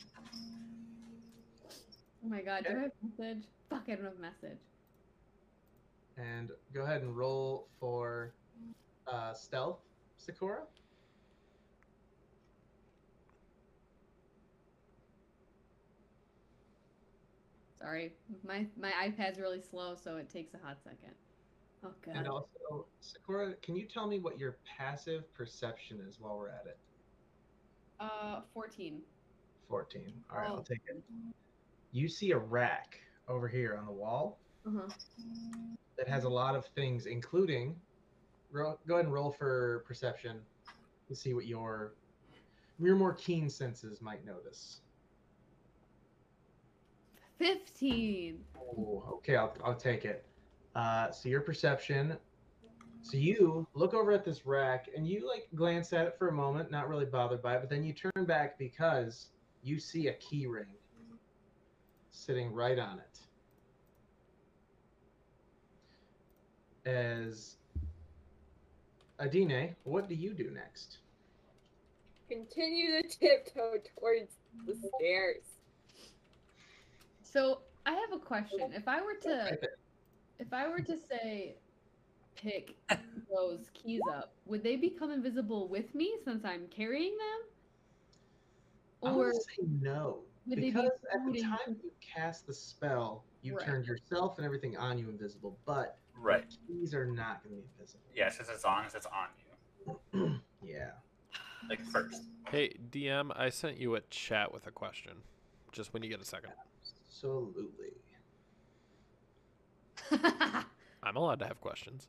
Oh my god, do I have a message? Fuck, I don't have a message. And go ahead and roll for uh, stealth, Sakura. Sorry, my my iPad's really slow, so it takes a hot second. Oh god. And also, Sakura, can you tell me what your passive perception is while we're at it? Uh, 14. 14. All right, I'll Oh. take it. You see a rack over here on the wall Uh huh. that has a lot of things, including. Ro- go ahead and roll for perception to see what your your more keen senses might notice. 15. Oh, okay, I'll, I'll take it. Uh, so your perception. So you look over at this rack and you like glance at it for a moment, not really bothered by it, but then you turn back because you see a key ring sitting right on it. As Adine, what do you do next? Continue to tiptoe towards the stairs. So I have a question. If I were to, if I were to say, pick those keys up, would they become invisible with me since I'm carrying them? I'm Or gonna say no. would they be Because at the time you cast the spell, you Right. turned yourself and everything on you invisible, but Right. These are not going to be invisible. Yes, it's as long as it's on you. [clears throat] yeah. Like first. Hey, DM, I sent you a chat with a question. Just when you get a second. Absolutely. [laughs] I'm allowed to have questions.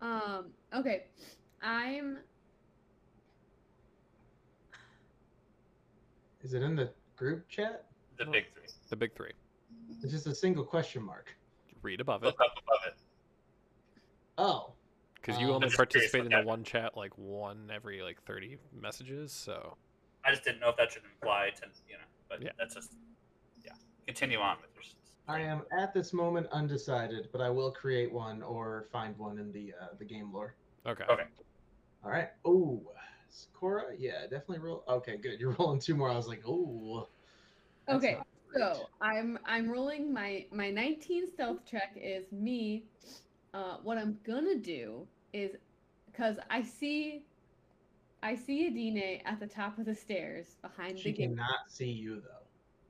um. Okay. I'm. Is it in the group chat? The big three. The big three. It's just a single question mark. Read above it. Look up above it. Oh. Because you Um, only I'm just curious participate in the one chat like one every like 30 messages, so. I just didn't know if that should imply to you know, but Yeah. that's just yeah. Continue on with your. I am at this moment undecided, but I will create one or find one in the uh, the game lore. Okay. Okay. All right. Oh, Yes. Cora, yeah, definitely roll. Okay, good. [laughs] You're rolling two more. I was like, oh. Okay, So I'm I'm rolling my my 19 stealth check is me. Uh, what I'm gonna do is because I see I see Adine at the top of the stairs behind she the gate. She cannot see you though.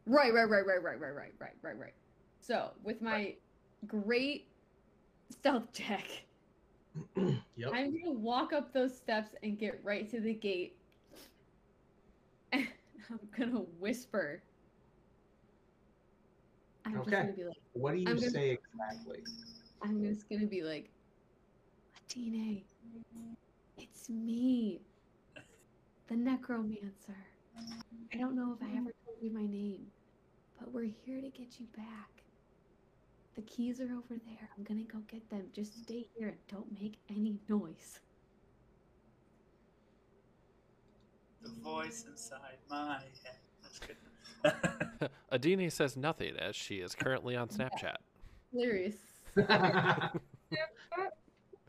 Right, right, right, right, right, right, right, right, right, right. So with my great stealth check, [clears throat] yep. I'm gonna walk up those steps and get right to the gate. And [laughs] I'm gonna whisper. I'm just Okay. gonna be like. What do you I'm gonna- say exactly? I'm just gonna be like, Adine, it's me, the necromancer. I don't know if I ever told you my name, but we're here to get you back. The keys are over there. I'm gonna go get them. Just stay here and don't make any noise. The voice inside my head. That's good. [laughs] Adine says nothing as she is currently on Snapchat. Hilarious. [laughs]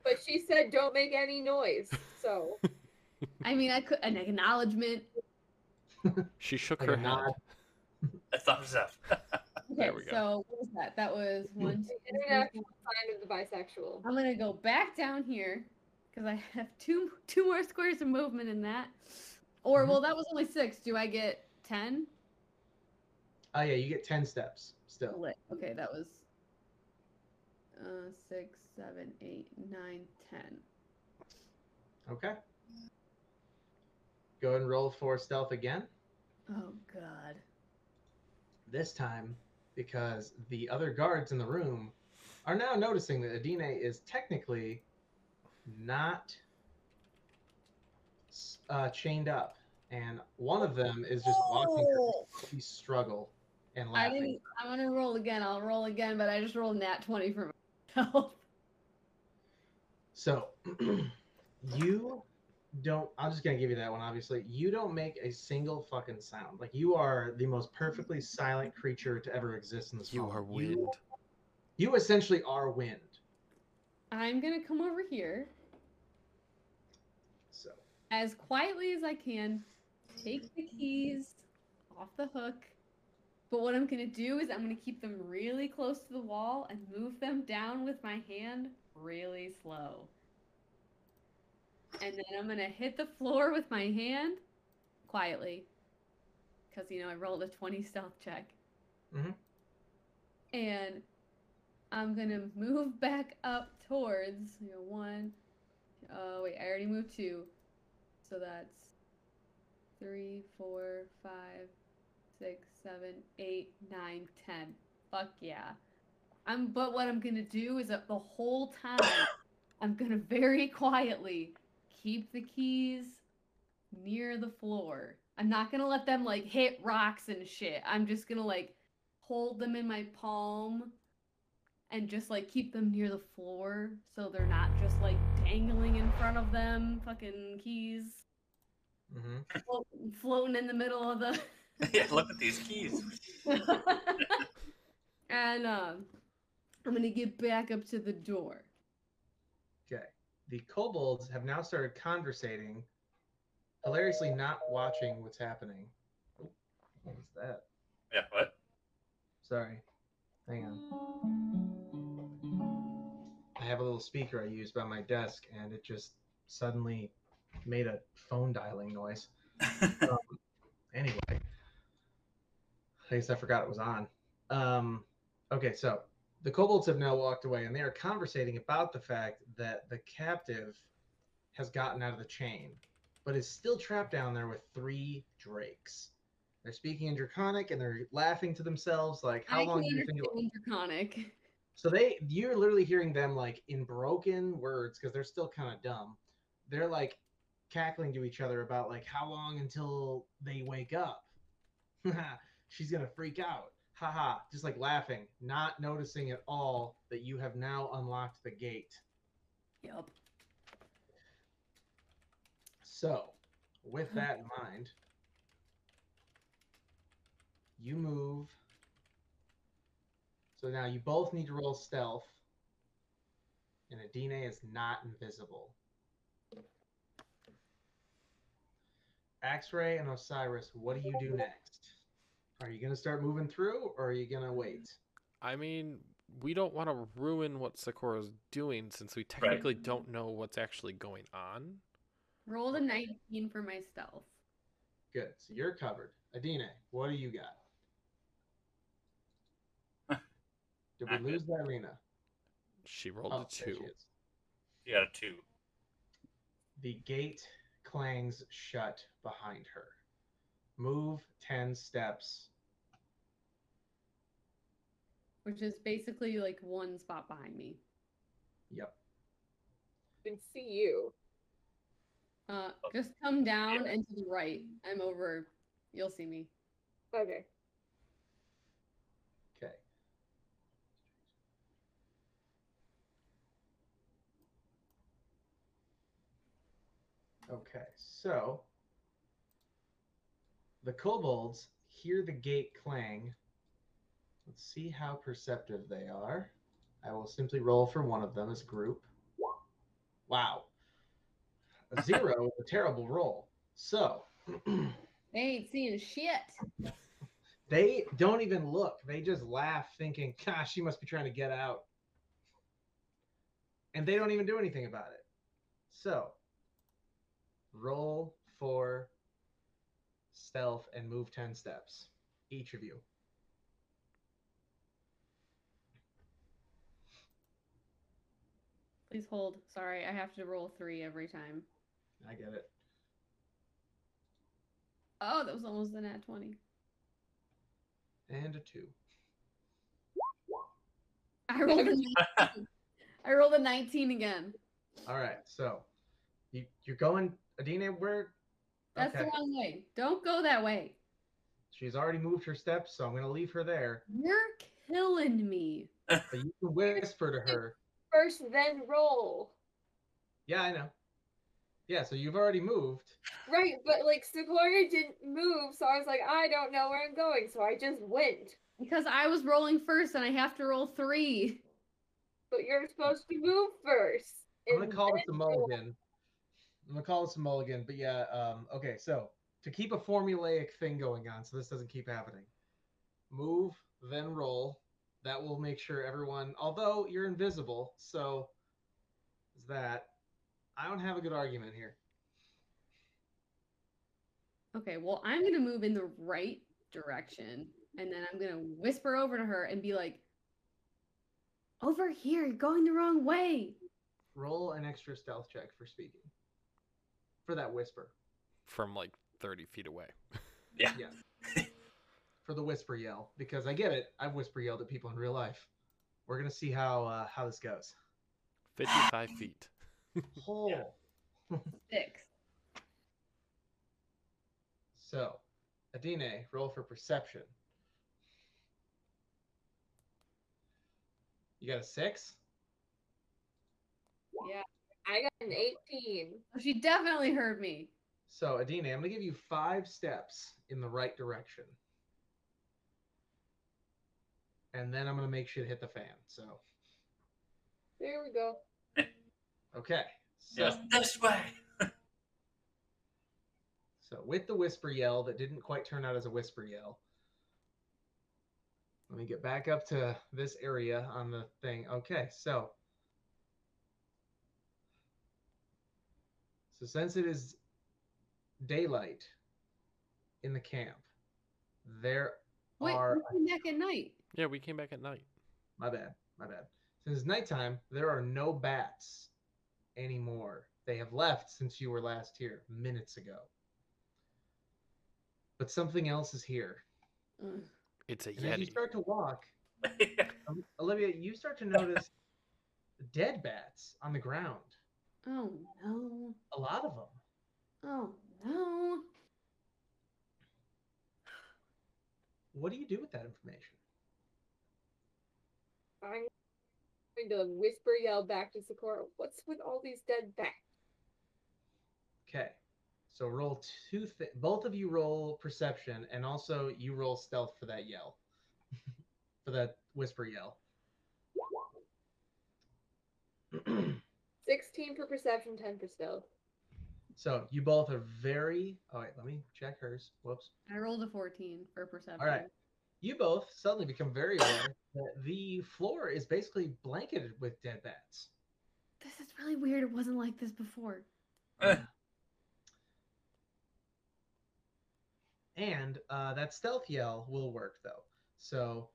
But she said, "Don't make any noise." So [laughs] I mean, I could an acknowledgement. She shook her head. nod. A thumbs up. Okay, There we go. so what was that? That was one, two, three, international sign of the bisexual. I'm gonna go back down here because I have two two more squares of movement in that. Or Mhm. well, that was only six. Do I get ten? Oh yeah, you get ten steps still. Lit. Okay, that was uh six, seven, eight, nine, ten. Okay. Go ahead and roll for stealth again. Oh God. This time, because the other guards in the room are now noticing that Adine is technically not uh, chained up, and one of them is just watching her Oh, struggle and I didn't, I'm gonna roll again. I'll roll again, but I just rolled nat twenty for myself. [laughs] So [clears throat] you don't I'm just gonna give you that one obviously. You don't make a single fucking sound. Like you are the most perfectly silent creature to ever exist in this world. You world. are wind. You, essentially are wind. I'm gonna come over here So as quietly as I can, take the keys off the hook. But what I'm gonna do is I'm gonna keep them really close to the wall and move them down with my hand really slow. And then I'm gonna hit the floor with my hand quietly. Because, you know, I rolled a 20 stealth check. Mhm. And I'm gonna move back up towards, you know, one. Oh, wait, I already moved two. So that's three, four, five, six, seven, eight, nine, ten. Fuck yeah. I'm but what I'm gonna do is that the whole time I'm gonna very quietly keep the keys near the floor. I'm not gonna let them like hit rocks and shit. I'm just gonna like hold them in my palm and just like keep them near the floor so they're not just like dangling in front of them, fucking keys mhm. float- floating in the middle of the [laughs] yeah, look at these keys. [laughs] and um, I'm gonna get back up to the door. Okay. The kobolds have now started conversating, hilariously not watching what's happening. Oh, what was that? Yeah, what? Sorry. Hang on. I have a little speaker I use by my desk, and it just suddenly made a phone dialing noise. [laughs] Um, anyway, I guess I forgot it was on. Um, okay, so the kobolds have now walked away, and they are conversating about the fact that the captive has gotten out of the chain, but is still trapped down there with three drakes. They're speaking in Draconic, and they're laughing to themselves, like, "How I long do you think?" It understand draconic. so they, you're literally hearing them like in broken words because they're still kind of dumb. They're like cackling to each other about like how long until they wake up. [laughs] She's gonna freak out. Haha, just like laughing, not noticing at all that you have now unlocked the gate. Yep. So, with that in mind, you move. So now you both need to roll stealth. And Adine is not invisible. X-Ray and Osiris, what do you do next? Are you gonna start moving through, or are you gonna mm. wait? I mean, we don't want to ruin what Sakura's doing since we technically don't know what's actually going on. Rolled a 19 for my stealth. Good. So you're covered. Adine, what do you got? [laughs] Did we I'm lose Irina? She rolled Oh, a there she two. is. You got a two. The gate clangs shut behind her. Move 10 steps. Which is basically like one spot behind me. Yep. can see you. Uh, just come down and to the right. I'm over. You'll see me. Okay. Okay. Okay, so the kobolds hear the gate clang. Let's see how perceptive they are. I will simply roll for one of them as a group. Wow. A [laughs] zero is a terrible roll. So [clears throat] They ain't seeing shit. They don't even look. They just laugh, thinking, gosh, she must be trying to get out. And they don't even do anything about it. So, roll for stealth and move 10 steps, each of you. Please hold. Sorry, I have to roll three every time. I get it. Oh, that was almost a nat 20. And a two. I rolled a [laughs] 19. I rolled a 19 again. All right, so you, you're going, Adina, where? That's the wrong way. Don't go that way. She's already moved her steps, so I'm going to leave her there. You're killing me. But you can whisper to her, First, then roll. yeah, I know. Yeah, so you've already moved. Right, but like Sequoia didn't move, so I was like, I don't know where I'm going, so I just went. Because I was rolling first and I have to roll three. But you're supposed to move first. I'm gonna and call this a then roll. mulligan. I'm gonna call this a mulligan, but yeah, um, okay, so to keep a formulaic thing going on, so this doesn't keep happening. Move, then roll. That will make sure everyone although you're invisible, so is that I don't have a good argument here. Okay, well, I'm going to move in the right direction. And then I'm going to whisper over to her and be like, over here, you're going the wrong way. Roll an extra stealth check for speaking. For that whisper. From like 30 feet away. [laughs] Yeah. Yeah. for the whisper yell. Because I get it. I've whisper yelled at people in real life. We're gonna see how uh, how this goes. 55 [gasps] feet. [laughs] Hole. Six. So, Adine, roll for perception. You got a six? Yeah, I got an 18. Oh, She definitely heard me. So, Adina, I'm gonna give you five steps in the right direction. And then I'm gonna make shit hit the fan. So, There we go. okay. So, Yes, this way. so with the whisper yell that didn't quite turn out as a whisper yell. Let me get back up to this area on the thing. Okay, so so since it is daylight in the camp, there Wait, are we came back at night. Yeah, we came back at night. my bad, my bad. Since it's nighttime, there are no bats anymore. They have left since you were last here minutes ago. But something else is here. Mm. It's a And as you start to walk, [laughs] Olivia, you start to notice dead bats on the ground. Oh, no. A lot of them. Oh, no. What do you do with that information? I'm going to whisper yell back to Sakura, what's with all these dead bats? Okay. So roll two. Th- both of you roll perception, and also you roll stealth for that yell, [laughs] for that whisper yell. [clears throat] 16 for perception, 10 for stealth. So you both are very. Oh wait, let me check hers. Whoops. I rolled a 14 for perception. All right. You both suddenly become very aware that the floor is basically blanketed with dead bats. This is really weird. It wasn't like this before. [clears throat] And uh, that stealth yell will work though. So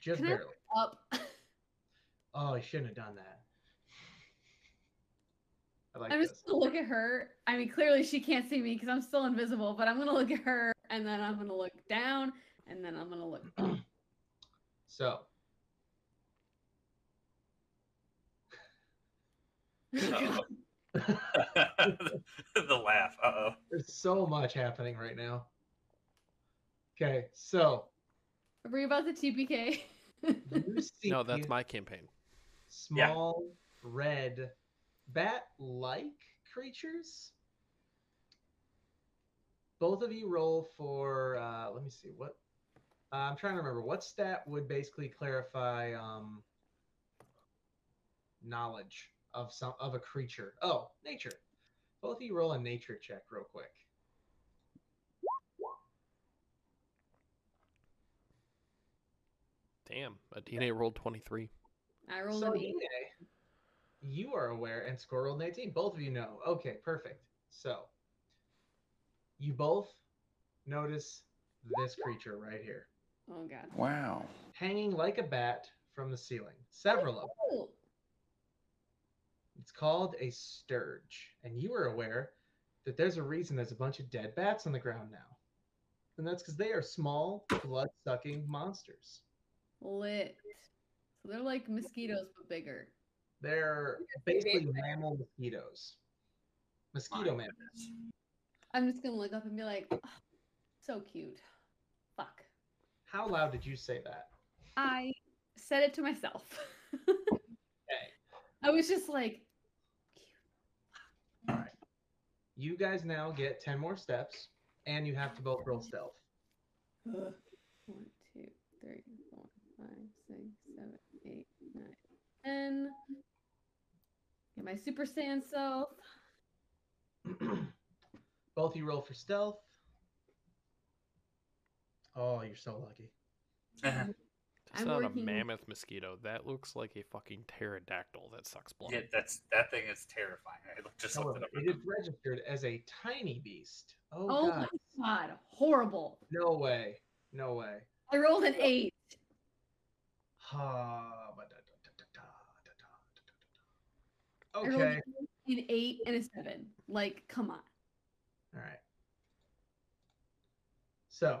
just Can I- barely. Up. [laughs] Oh, I shouldn't have done that. I like I'm this. just gonna look at her. I mean, clearly she can't see me because I'm still invisible, but I'm gonna look at her and then I'm gonna look down and then I'm gonna look up. [clears throat] So Uh-oh. [laughs] [laughs] the laugh. Uh oh. there's so much happening right now. Okay, so Are we about the TPK? you [laughs] see No, that's my campaign. Yeah. small red bat-like creatures. Both of you roll for. Uh, let me see what. Uh, I'm trying to remember what stat would basically clarify um, knowledge of some of a creature. Oh, nature. Both of you roll a nature check real quick. Damn, Adine rolled 23. I rolled So an eight. Ine, you are aware, and score rolled an 18. Both of you know. Okay, perfect. So you both notice this creature right here, Oh god. Wow. hanging like a bat from the ceiling. Several of them. Oh, It's called a stirge, and you are aware that there's a reason there's a bunch of dead bats on the ground now, and that's because they are small, blood-sucking monsters. lit. So they're like mosquitoes but bigger. They're basically mammal mosquitoes. Mosquito mammals. I'm just gonna look up and be like, "Oh, so cute. Fuck. How loud did you say that? I said it to myself. [laughs] Okay. I was just like, cute. All right. You guys now get 10 more steps, and you have to both roll stealth. One, two, three, four, five, six, seven, eight, nine, ten. Get my super saiyan self. [clears throat] both you roll for stealth. Oh, you're so lucky. That's [laughs] I'm not working- a mammoth mosquito. That looks like a fucking pterodactyl that sucks blood. yeah, that's that thing is terrifying. I looked- just looked However, it up. it is registered as a tiny beast. Oh, Oh God. my god, horrible. No way. No way. I rolled an eight. Ha, Okay. an eight and a seven. Like, come on. All right. So,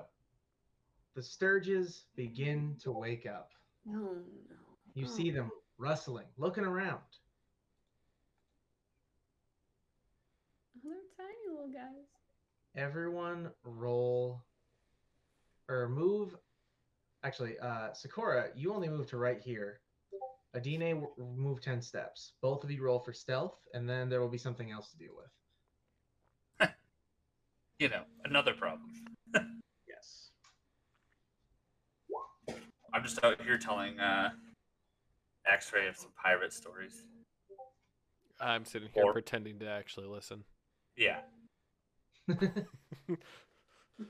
the stirges begin to wake up. No, no. You Oh. see them rustling, looking around. Oh, they're tiny little guys. Everyone roll or move. Actually, uh, Sakura, you only move to right here. Adine w- move 10 steps. Both of you roll for stealth, and then there will be something else to deal with. [laughs] You know, another problem. [laughs] Yes. I'm just out here telling uh, X-ray of some pirate stories. I'm sitting here Or- pretending to actually listen. Yeah. [laughs]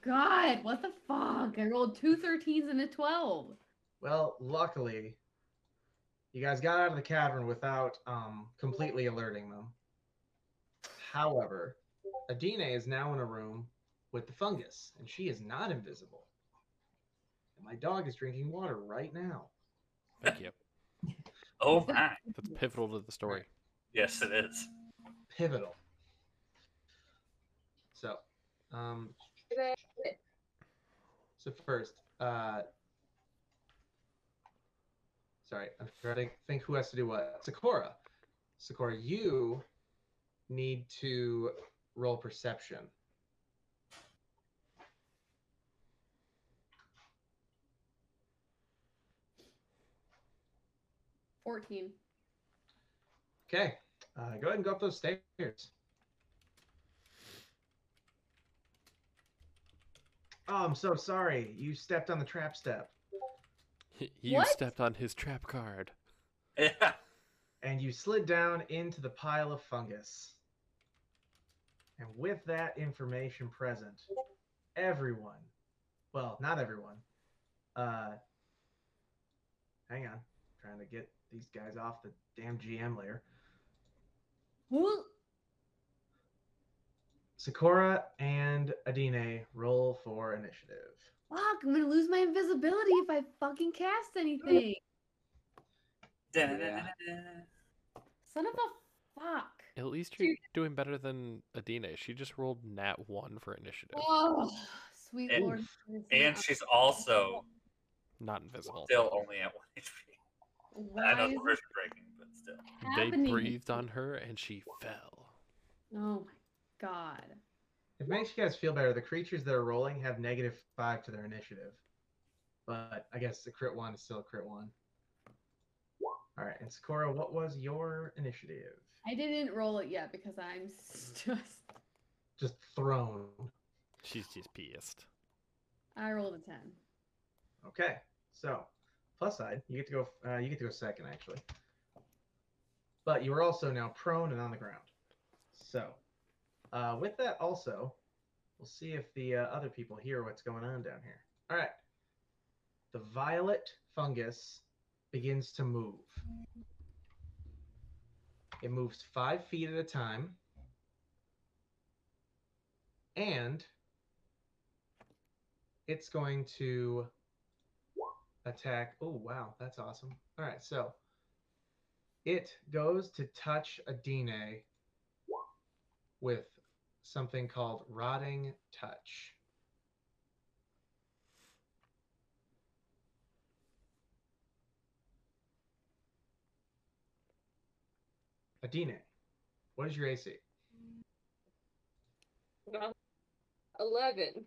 God, what the fuck? I rolled two 13s and a 12. well, luckily, you guys got out of the cavern without um, completely alerting them. However, Adina is now in a room with the fungus, and she is not invisible. And my dog is drinking water right now. Thank you. [laughs] Oh my. That's pivotal to the story. Yes, it is. Pivotal. So, um, so first, uh, sorry, I'm trying to think who has to do what. Sakura, Sakura, you need to roll perception. Fourteen. Okay, uh, go ahead and go up those stairs. Oh, I'm so sorry. You stepped on the trap step. You What? stepped on his trap card. Yeah. and you slid down into the pile of fungus. And with that information present, everyone, well, not everyone, uh, hang on, trying to get these guys off the damn GM layer. Who? Sakura and Adine roll for initiative. Fuck, I'm gonna lose my invisibility if I fucking cast anything. Da-da-da-da-da. Son of a fuck. At least you're doing better than Adina. She just rolled nat one for initiative. Oh, sweet And- lord. And she's also Not invisible. still only at 1 HP. Why I know the this version breaking, but still. They breathed on her and she fell. Oh my god. If it makes you guys feel better, the creatures that are rolling have negative five to their initiative. But I guess the crit one is still a crit one. All right, and Sakura, what was your initiative? I didn't roll it yet because I'm [laughs] just. Just thrown. She's just pissed. I rolled a 10. Okay, so plus side, you get to go. Uh, you get to go second, actually. But you are also now prone and on the ground. So, uh, with that, also, we'll see if the uh, other people hear what's going on down here. All right. The violet fungus begins to move. It moves five feet at a time. And it's going to attack. Oh, wow. That's awesome. All right. So it goes to touch Adine with something called Rotting Touch. Adine, what is your AC? Well, Eleven.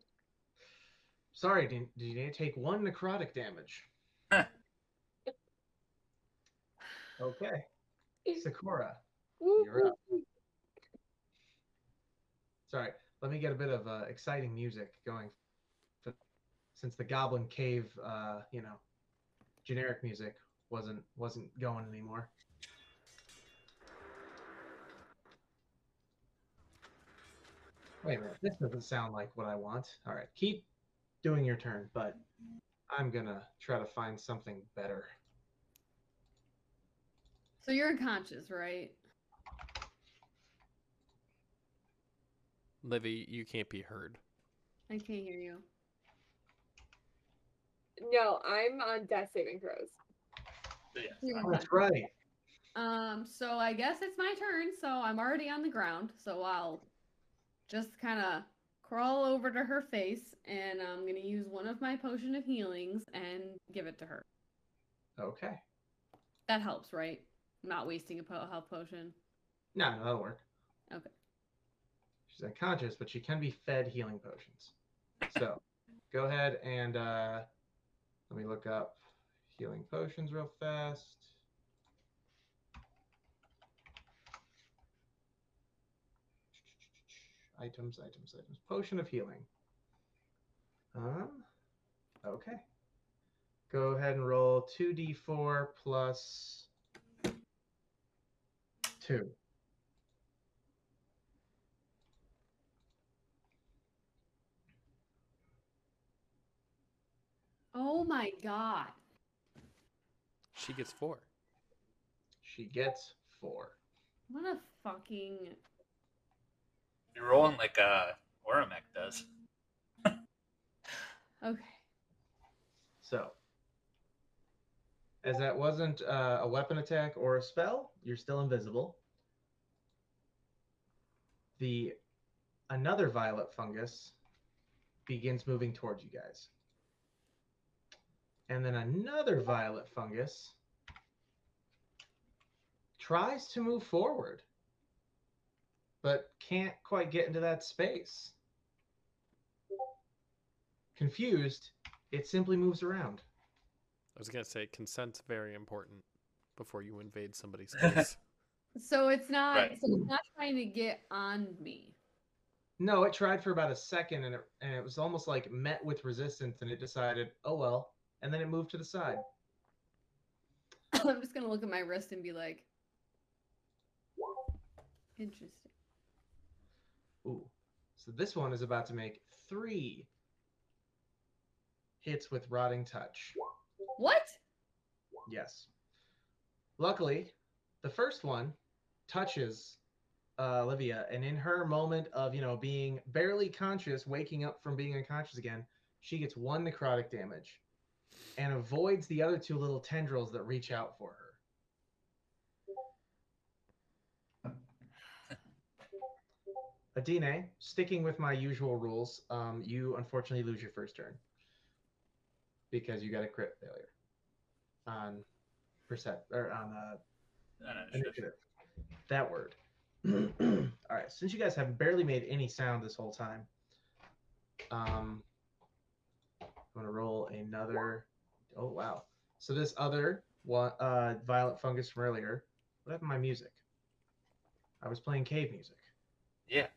Sorry, did, you need to take one necrotic damage? [laughs] okay. [laughs] Sakura, You're up. [laughs] sorry. Let me get a bit of uh, exciting music going. For, since the Goblin Cave, uh, you know, generic music wasn't wasn't going anymore. Wait a minute. This doesn't sound like what I want. All right, keep doing your turn, but I'm gonna try to find something better. So you're unconscious, right? Livy, you can't be heard. I can't hear you. No, I'm on death saving throws. So, yeah. Oh, that's right. Um, so I guess it's my turn. So I'm already on the ground. So I'll just kind of crawl over to her face and I'm going to use one of my potion of healings and give it to her. Okay. That helps, right? I'm not wasting a po- health potion. No, no, that'll work. Okay. She's unconscious, but she can be fed healing potions. So [laughs] go ahead and uh, let me look up healing potions real fast. Items, items, items. Potion of healing. Um, okay. Go ahead and roll 2d4 plus 2. Oh my god. She gets four. She gets 4. What a fucking. You're rolling like uh, Oramek does. [laughs] Okay. So, as that wasn't uh, a weapon attack or a spell, you're still invisible. The another violet fungus begins moving towards you guys. And then another violet fungus tries to move forward, but can't quite get into that space. Confused, it simply moves around. I was gonna say consent's very important before you invade somebody's [laughs] space. So it's not. Right. So it's not trying to get on me. No, it tried for about a second and it, and it was almost like met with resistance and it decided, oh well, and then it moved to the side. [coughs] I'm just gonna look at my wrist and be like, interesting. Ooh. So this one is about to make three hits with rotting touch. What? Yes. Luckily, the first one touches uh, Olivia, and in her moment of you know being barely conscious, waking up from being unconscious again, she gets one necrotic damage, and avoids the other two little tendrils that reach out for her. [laughs] Adine, sticking with my usual rules, um, you unfortunately lose your first turn because you got a crit failure on percent or on uh, No, no, initiative. That word. [clears throat] All right. Since you guys have barely made any sound this whole time, um, I'm gonna roll another. Oh wow! So this other one, uh, violet fungus from earlier. What happened to my music? I was playing cave music. Yeah.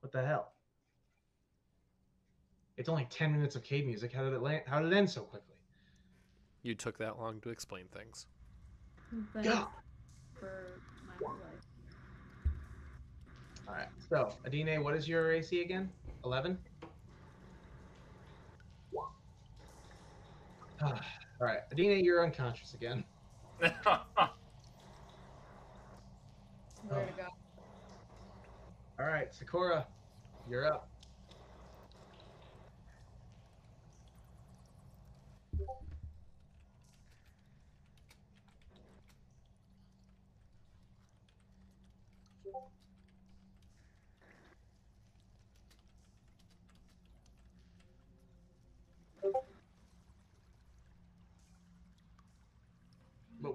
What the hell? It's only ten minutes of cave music. How did it land? How did it end so quickly? You took that long to explain things. But God. For my life. All right. So, Adine, what is your AC again? 11? [sighs] All right. Adina, you're unconscious again. Swear Oh. to God. All right. Sakura, you're up.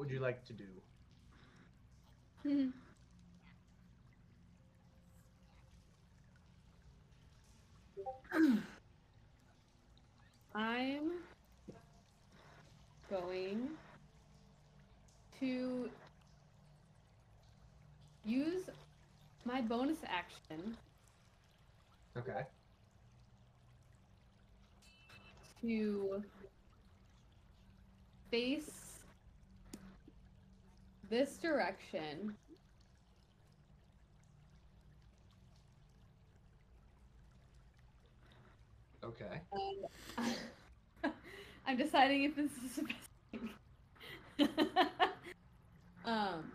Would you like to do? Hmm. I'm going to use my bonus action Okay. to face this direction. Okay. And [laughs] I'm deciding if this is the best thing. [laughs] um,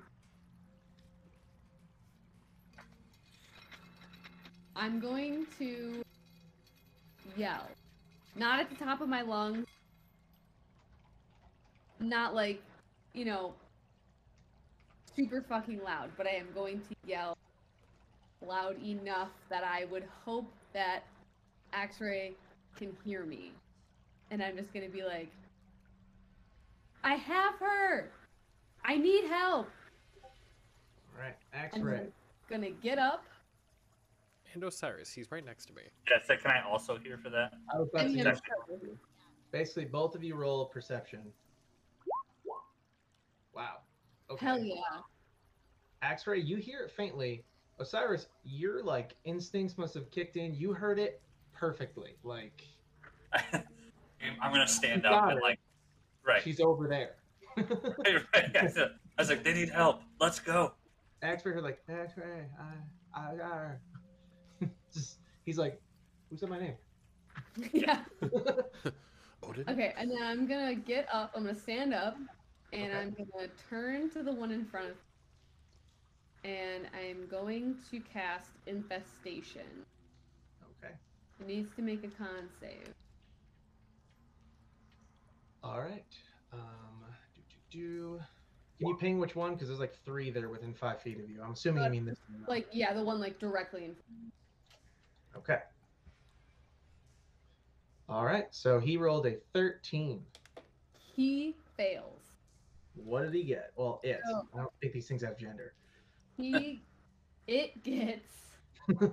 I'm going to yell, not at the top of my lungs, not like, you know, super fucking loud, but I am going to yell loud enough that I would hope that X-Ray can hear me. And I'm just gonna be like, I have her! I need help! All right. X-ray. gonna get up. And Osiris, he's right next to me. yeah, so can I also hear for that? I was about And to then- say, basically, both of you roll perception. Wow. Okay. Hell yeah. X-ray, you hear it faintly. Osiris, your like instincts must have kicked in. You heard it perfectly. Like [laughs] I'm gonna stand up and it. like, right, she's over there. [laughs] right, right. I was- I was like, they need help. Let's go. X-ray, her like X-ray, I, I got [laughs] her. Just, he's like, who said my name? yeah. Oh, Odin? Okay, and then I'm gonna get up. I'm gonna stand up, and Okay. I'm gonna turn to the one in front of me, and I'm going to cast Infestation. okay. It needs to make a con save. All right. Um, do, do, do. Can you ping which one? Because there's like three that are within five feet of you. I'm assuming you Uh, mean this one. Like, yeah, the one like directly in. front. Okay. All right. So he rolled a 13. He fails. What did he get? Well, it. Oh. I don't think these things have gender. He, it gets [laughs]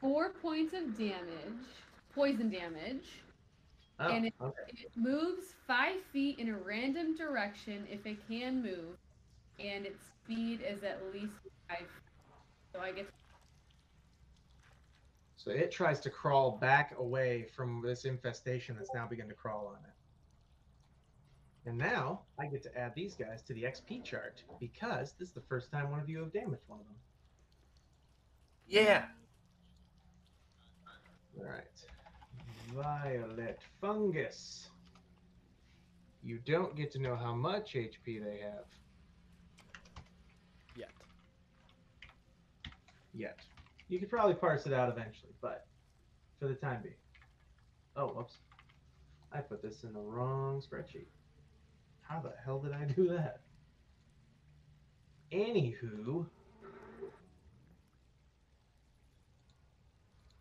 four points of damage, poison damage. Oh, And it- okay. It moves five feet in a random direction if it can move, and its speed is at least five. So I get So it tries to crawl back away from this infestation that's now begun to crawl on it. And now I get to add these guys to the XP chart because this is the first time one of you have damaged one of them. Yeah. All right. Violet fungus. You don't get to know how much HP they have Yet. yet. You could probably parse it out eventually, but for the time being. Oh, whoops. I put this in the wrong spreadsheet. How the hell did I do that? Anywho.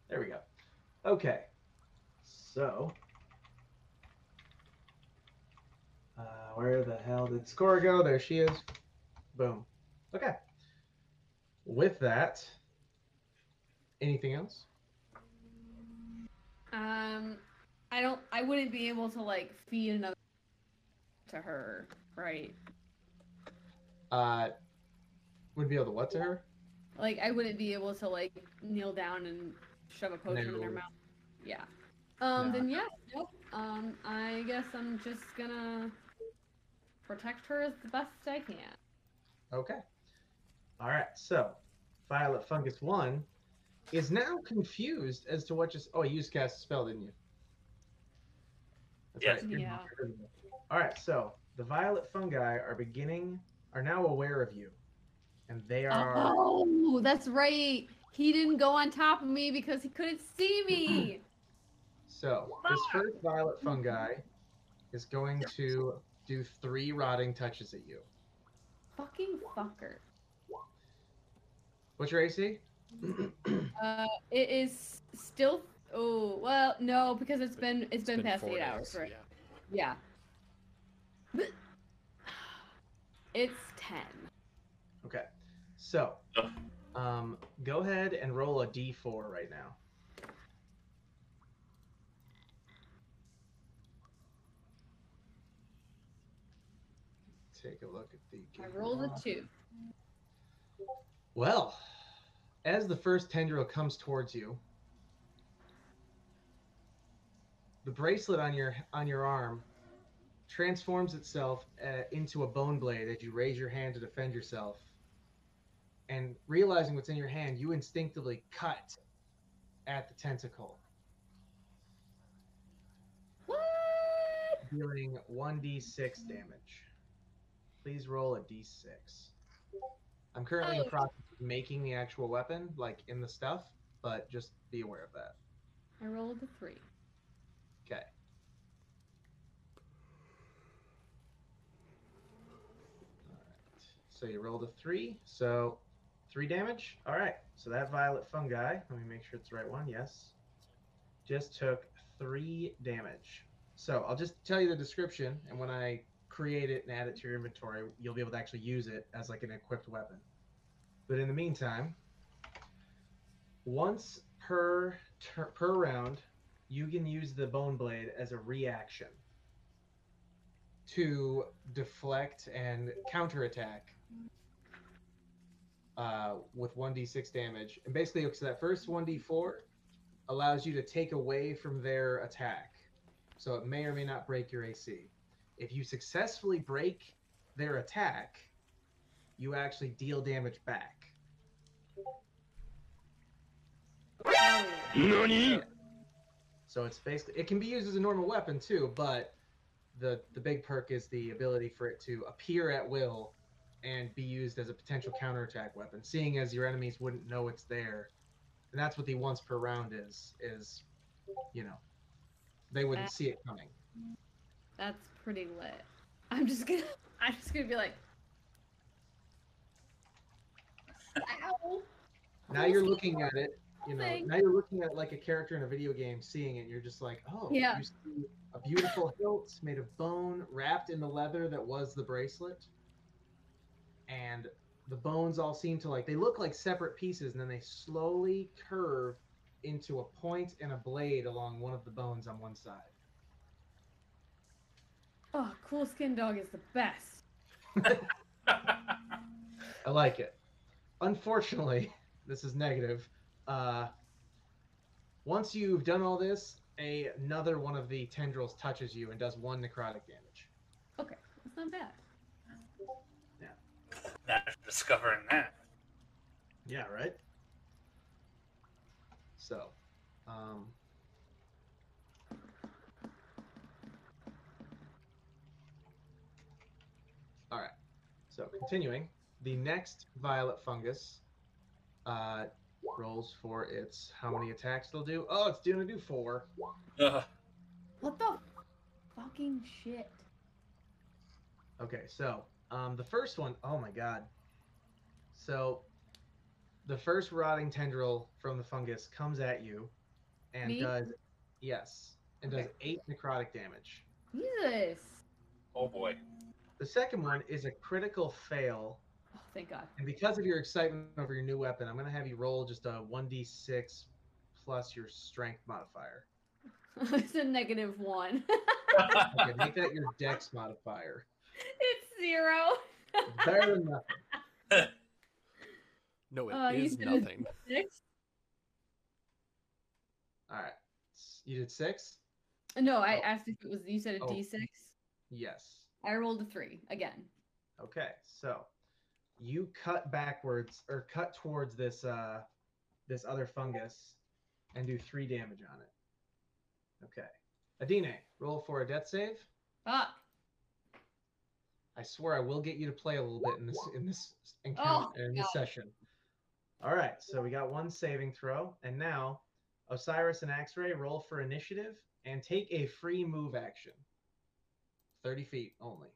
There we go. Okay. So. Uh, where the hell did Score go? There she is. Boom. Okay. With that, anything else? Um, I don't. I wouldn't be able to like feed another to her, right? Uh, would be able to what to her? Like I wouldn't be able to like kneel down and shove a potion in her mouth. Yeah. Um. No. Then yeah. Nope. Um. I guess I'm just gonna protect her as the best I can. Okay. All right. So, Violet Fungus One is now confused as to what just. Oh, you used cast a spell, didn't you? That's Yes. right. Yeah. All right. So the Violet Fungi are beginning are now aware of you, and they are. Oh, that's right. He didn't go on top of me because he couldn't see me. [clears throat] So this first Violet Fungi is going to do three rotting touches at you. Fucking fucker. What's your AC? Uh, it is still. Oh well, no, because it's been it's been, past four eight hours, days, right? Yeah. Yeah. [sighs] It's ten. Okay. So, um, go ahead and roll a d4 right now. Take a look at the. I rolled a two. Well, as the first tendril comes towards you, the bracelet on your on your arm transforms itself uh, into a bone blade as you raise your hand to defend yourself. And realizing what's in your hand, you instinctively cut at the tentacle, What? dealing 1d6 damage. Please roll a d6. I'm currently in the process of making the actual weapon, like in the stuff, but just be aware of that. I rolled a three. Okay. Alright. So you rolled a three. So three damage. All right. So that violet fungi. Let me make sure it's the right one. Yes. Just took three damage. So I'll just tell you the description, and when I create it and add it to your inventory, you'll be able to actually use it as like an equipped weapon. But in the meantime, once per tur- per round, you can use the bone blade as a reaction to deflect and counterattack uh, with 1d6 damage. And basically, so that first 1d4 allows you to take away from their attack. So it may or may not break your AC. If you successfully break their attack, you actually deal damage back. 何 So it's basically it can be used as a normal weapon too, but the the big perk is the ability for it to appear at will and be used as a potential counterattack weapon, seeing as your enemies wouldn't know it's there. And that's what the once per round is is you know they wouldn't see it coming. That's pretty lit. I'm just gonna. [laughs] I'm just gonna be like. Ow. Now you're [laughs] looking at it, you know, Thing. now you're looking at like a character in a video game, seeing it, and you're just like, oh, Yeah. you see a beautiful hilt made of bone wrapped in the leather that was the bracelet. And the bones all seem to like, they look like separate pieces, and then they slowly curve into a point and a blade along one of the bones on one side. Oh, cool skin dog is the best. [laughs] I like it. Unfortunately, [laughs] this is negative. Uh, once you've done all this, a, another one of the tendrils touches you and does one necrotic damage. Okay, that's not bad after discovering that. Yeah, right? So, um, all right. So, continuing, the next violet fungus uh, rolls for its how many attacks it'll do. Oh, it's doing to do four. Uh. What the fucking shit? Okay, so um, the first one, oh my god. So the first rotting tendril from the fungus comes at you and Me? does yes, and does eight necrotic damage. Jesus. oh boy. The second one is a critical fail, Oh, thank God. and because of your excitement over your new weapon, I'm gonna have you roll just a one d six plus your strength modifier. [laughs] it's a negative one. Okay, make [laughs] that your dex modifier. it's zero. It's better than nothing. No, it is Uh, you said it's- nothing. Six? All right, you did six. No, I Oh. asked if it was. You said a Oh. D6. Yes. I rolled a three again. Okay, so you cut backwards or cut towards this uh this other fungus and do three damage on it. Okay. Adine, roll for a death save. Ah, I swear I will get you to play a little bit in this in this encounter Oh, in this God. session. All right, so we got one saving throw, and now Osiris and X-Ray roll for initiative and take a free move action. Thirty feet only.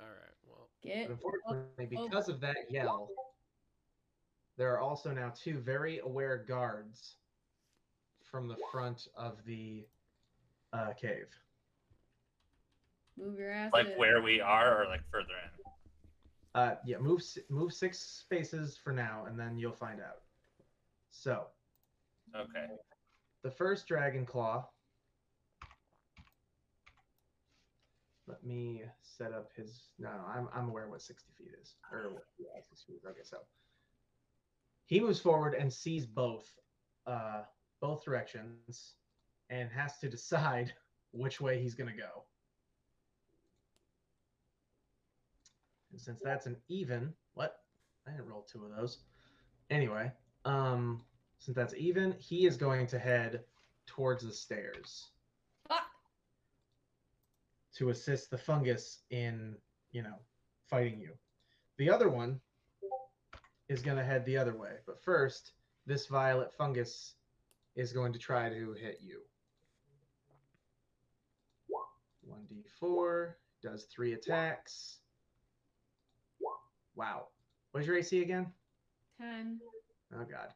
All right. Well, get. But unfortunately, over. because of that yell, there are also now two very aware guards from the front of the uh, cave. Move your ass. Like in. where we are, or like further in. Uh, yeah, move move six spaces for now, and then you'll find out. So Okay. the first dragon claw. Let me set up his. No, I'm I'm aware what sixty feet is, or yeah, 60 feet. Okay, so he moves forward and sees both, uh, both directions, and has to decide [laughs] which way he's gonna go. And since that's an even, what? I didn't roll two of those. Anyway, um, since that's even, he is going to head towards the stairs Ah, to assist the fungus in, you know, fighting you. The other one is going to head the other way. But first, this violet fungus is going to try to hit you. 1d4 does three attacks. Wow. What's your AC again? ten. Oh god.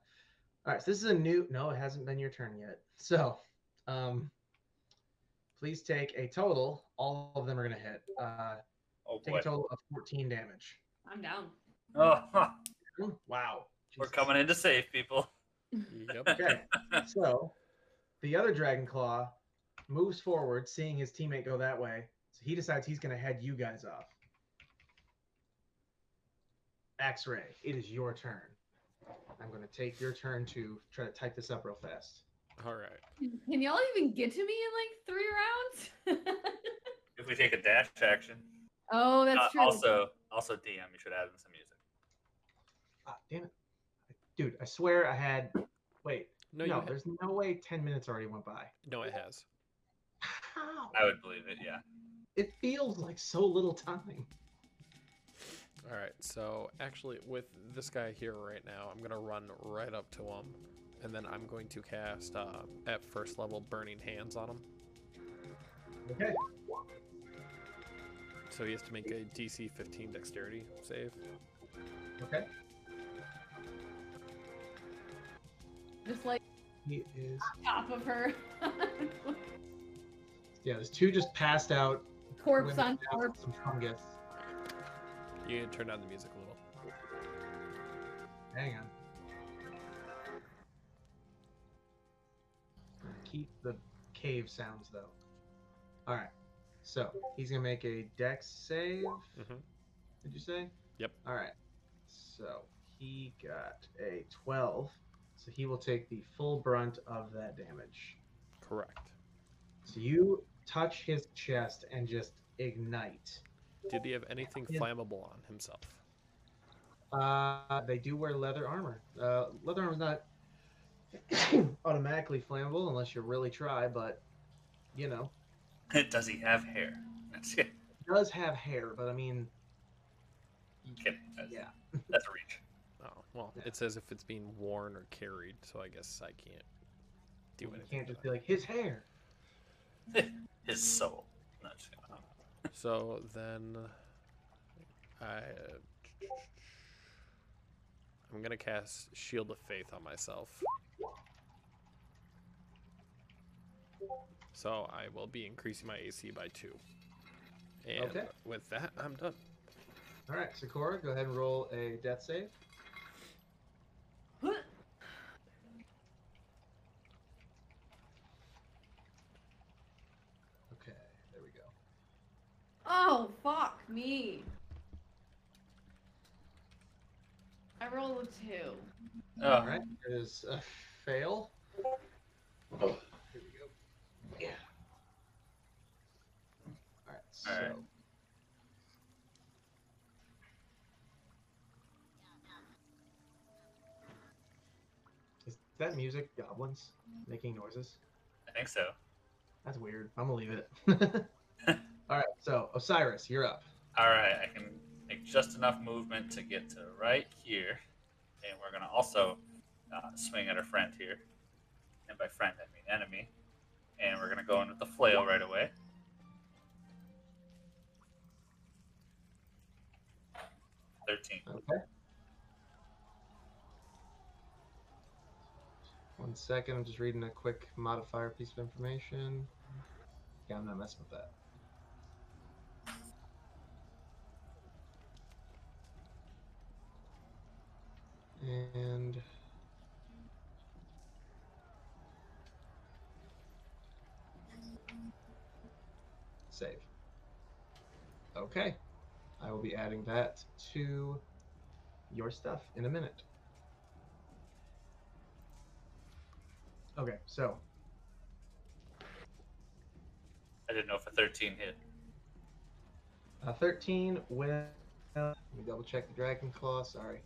All right, so this is a new no, it hasn't been your turn yet. So, um please take a total. All of them are going to hit. Uh Oh take boy. a total of 14 damage. I'm down. Oh, huh. [laughs] Ooh, Wow. we're coming in to save people. yep. Okay. [laughs] so, the other dragon claw moves forward, seeing his teammate go that way. So he decides he's going to head you guys off. X-ray, it is your turn. I'm going to take your turn to try to type this up real fast. All right. Can y'all even get to me in like three rounds? [laughs] If we take a dash action. oh, that's Uh, true. also, also DM, you should add in some music. Ah, damn it. Dude, I swear I had. Wait, No, no, you. Ha- there's no way 10 minutes already went by. no, it has. How? I would believe it. Yeah. It feels like so little time. All right. So actually, with this guy here right now, I'm gonna run right up to him, and then I'm going to cast uh, at first level Burning Hands on him. Okay. So he has to make a DC 15 Dexterity save. Okay. Just like He is. top of her. [laughs] Yeah, there's two just passed out. corpse on corpse. Some fungus. You need to turn down the music a little. Hang on. Keep the cave sounds though. All right. So he's gonna make a dex save. Mhm. Did you say? Yep. All right. So he got a 12. So he will take the full brunt of that damage. Correct. So you touch his chest and just ignite. Did he have anything Yeah. flammable on himself? Uh, they do wear leather armor. Uh, leather armor is not [coughs] automatically flammable unless you really try, but you know, [laughs] Does he have hair? That's it. it does have hair. But I mean, Kidding. That's, Yeah. [laughs] that's a reach. Oh well, Yeah. it says if it's being worn or carried, so I guess I can't do You anything. can't just be like his hair. [laughs] His soul. No, just kidding. So then, I I'm gonna cast Shield of Faith on myself. So I will be increasing my AC by two. And Okay. with that, I'm done. All right, Sakura, go ahead and roll a death save. Okay, there we go. Oh, fuck me. I rolled a two. Oh, All uh, right, it is a fail. Oh. Here we go. Yeah. All right, so. All right. Is that music goblins making noises? I think so. That's weird. I'm gonna leave it. [laughs] [laughs] All right, so Osiris, you're up. All right, I can make just enough movement to get to right here, and we're gonna also uh, swing at our friend here, and by friend I mean enemy, and we're gonna go in with the flail right away. Thirteen. Okay. One second, I'm just reading a quick modifier piece of information. Yeah, I'm not messing with that. And save. Okay. I will be adding that to your stuff in a minute. Okay, so I didn't know if a thirteen hit. uh, 13 will. Let me double check the Dragon Claw. Sorry.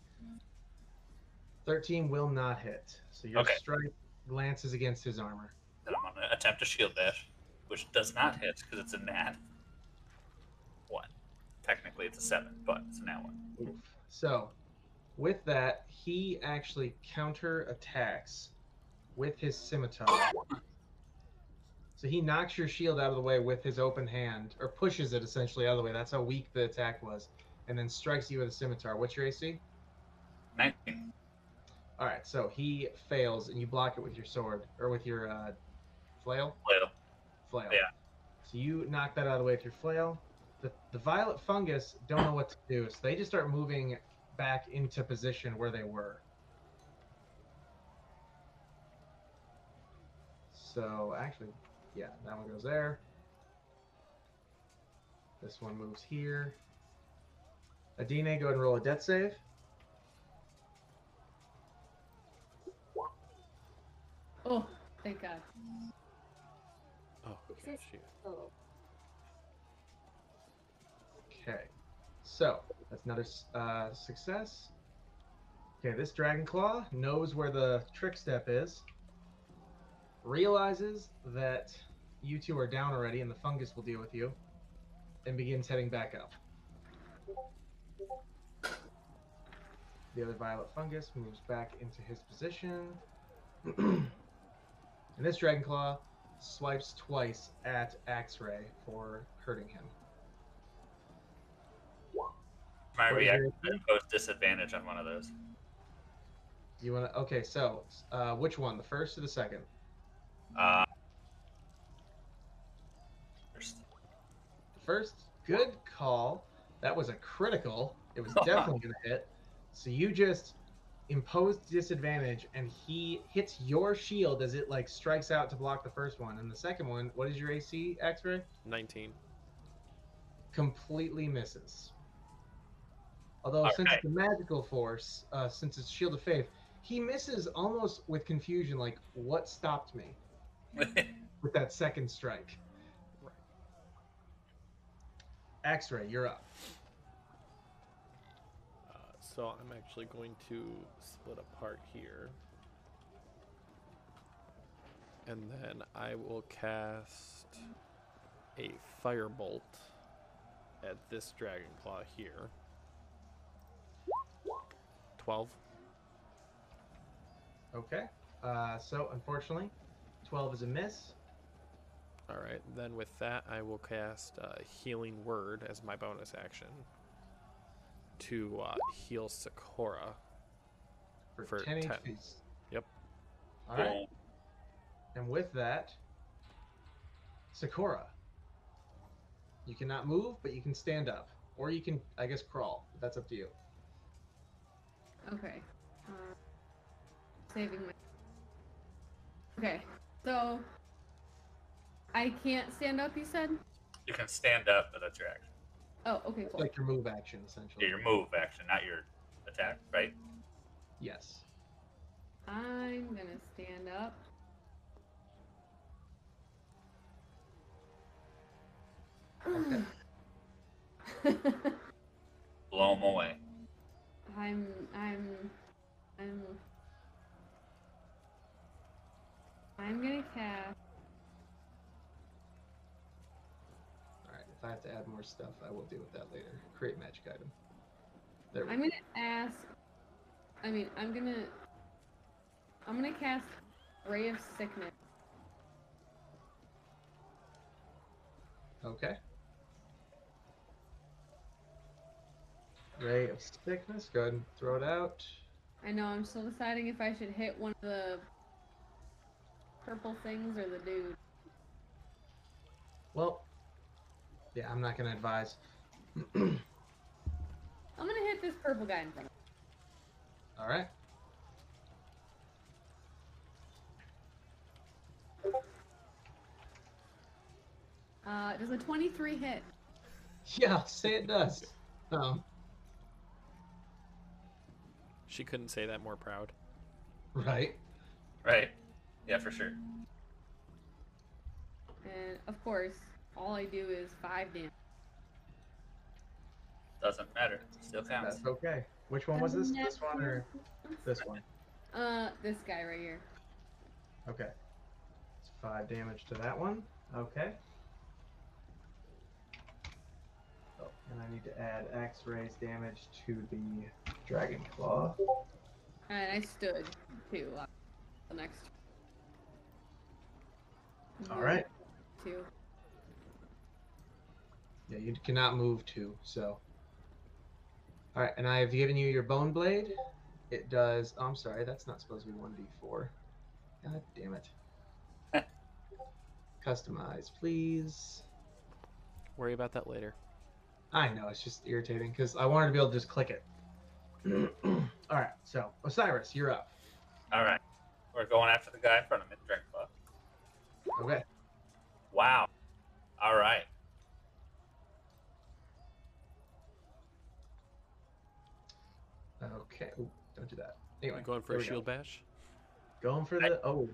13 will not hit. So your Okay. strike glances against his armor. Then I'm gonna attempt a shield dash, which does not hit because it's a nat one. Technically, it's a seven, but it's a nat one. Oof. So, with that, he actually counter attacks with his scimitar. So he knocks your shield out of the way with his open hand, or pushes it essentially out of the way. That's how weak the attack was, and then strikes you with a scimitar. What's your AC? Nineteen. All right, so he fails, and you block it with your sword or with your uh, flail. Flail. Flail. Yeah. So you knock that out of the way with your flail. The, the violet fungus don't know what to do, so they just start moving back into position where they were. So actually, yeah, that one goes there. This one moves here. Adine, go ahead and roll a death save. Oh, thank God. Oh, okay, shoot. Oh. Okay, so that's another uh, success. Okay, this Dragon Claw knows where the trick step is, realizes that you two are down already and the fungus will deal with you, and begins heading back up. The other violet fungus moves back into his position. [clears throat] and this Dragon Claw swipes twice at X-ray for hurting him. My What is your reaction I impose disadvantage on one of those. You want to? Okay, so uh, which one? The first or the second? Uh, first. The first. Good call. That was a critical. It was [laughs] definitely gonna hit. So you just imposed disadvantage, and he hits your shield as it like strikes out to block the first one. And the second one, what is your AC, X-ray? 19. Completely misses. Although since it's a magical force, uh, since it's Shield of Faith, he misses almost with confusion. Like, what stopped me [laughs] with that second strike? Right. X-ray, you're up. So I'm actually going to split apart here. And then I will cast a firebolt at this dragon claw here. 12. Okay. Uh, so unfortunately, 12 is a miss. All right. Then with that, I will cast uh, Healing Word as my bonus action to uh, heal Sakura. For, For 10, 10. HP. Yep. All right. Boom. And with that, Sakura. You cannot move, but you can stand up. Or you can, I guess, crawl. But that's up to you. Okay. Uh, saving my. Okay, so I can't stand up. You said. You can stand up, but that's your action. Oh, okay, It's cool. like your move action, essentially. Yeah, your move action, not your attack, right? Yes. I'm gonna stand up. Okay. [laughs] Blow them away. I'm I'm I'm I'm gonna cast All right. If I have to add more stuff, I will deal with that later. Create magic item. There we I'm gonna ask I mean I'm gonna I'm gonna cast Ray of Sickness. Okay. Ray of sickness. Go ahead and throw it out. I know I'm still deciding if I should hit one of the purple things or the dude. Well, yeah, I'm not gonna advise. I'm gonna hit this purple guy in front of All right. me. Uh does a twenty three hit? Yeah, say it does. Um, She couldn't say that more proud. right. Right? Yeah, for sure. And of course, all I do is five damage. Doesn't matter. Still counts. That's okay. Which one was this? This one or this one? Uh, this guy right here. Okay. It's five damage to that one. Okay. Oh, and I need to add X-rays damage to the Dragon Claw. And I stood too. Uh, the next. All right. Two. Yeah, you cannot move two, so. All right, and I have given you your Bone Blade. It does. Oh, I'm sorry, that's not supposed to be 1d4. God damn it. [laughs] Customize, please. Worry about that later. I know, it's just irritating because I wanted to be able to just click it. [clears throat] All right, so Osiris, you're up. All right. We're going after the guy in front of me, Dragon Claw. Okay. Wow. All right. Okay. Ooh, don't do that. Anyway, You going for a we go. shield bash? Going for the. Oh,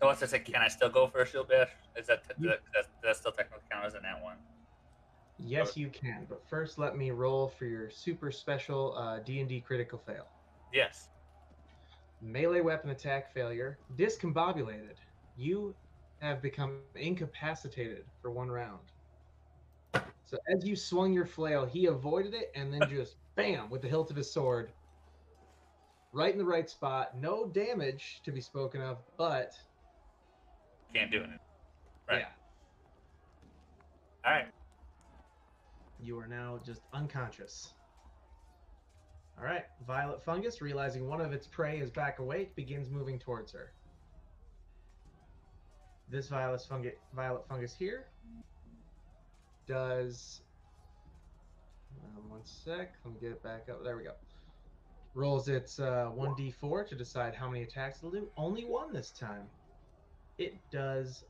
So what's I say? Can I still go for a shield bash? Is that does that, does that still technically count as an at one? yes, you can. But first, let me roll for your super special uh, D&D critical fail. Yes. Melee weapon attack failure. Discombobulated. You have become incapacitated for one round. So as you swung your flail, he avoided it and then [laughs] just bam with the hilt of his sword. Right in the right spot. No damage to be spoken of, but Can't do it. Right. yeah, All right. you are now just unconscious. All right, Violet Fungus, realizing one of its prey is back awake, begins moving towards her. This Violet Fungus, Violet Fungus here does. Um, one sec, let me get it back up. There we go. Rolls its uh, 1d4 to decide how many attacks it'll do. Only one this time. It does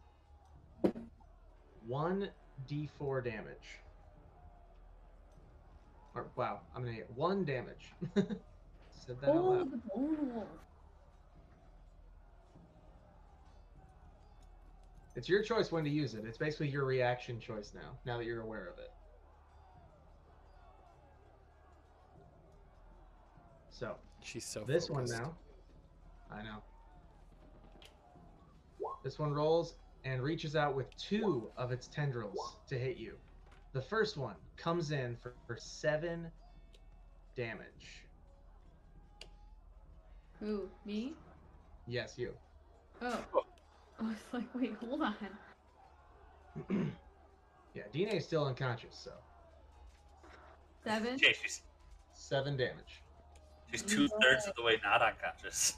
1d4 damage. Or wow, I'm gonna get one damage. [laughs] Said that out Oh, loud. the bone wolf. It's your choice when to use it. It's basically your reaction choice now. Now that you're aware of it. She's so. this one now. I know. This one rolls and reaches out with two of its tendrils to hit you. The first one comes in for, for seven damage. Who? Me? Yes, you. Oh. oh. [laughs] I was like, wait, hold on. [clears throat] yeah, DNA is still unconscious, so Seven? Okay, seven damage. She's two thirds of the way not unconscious.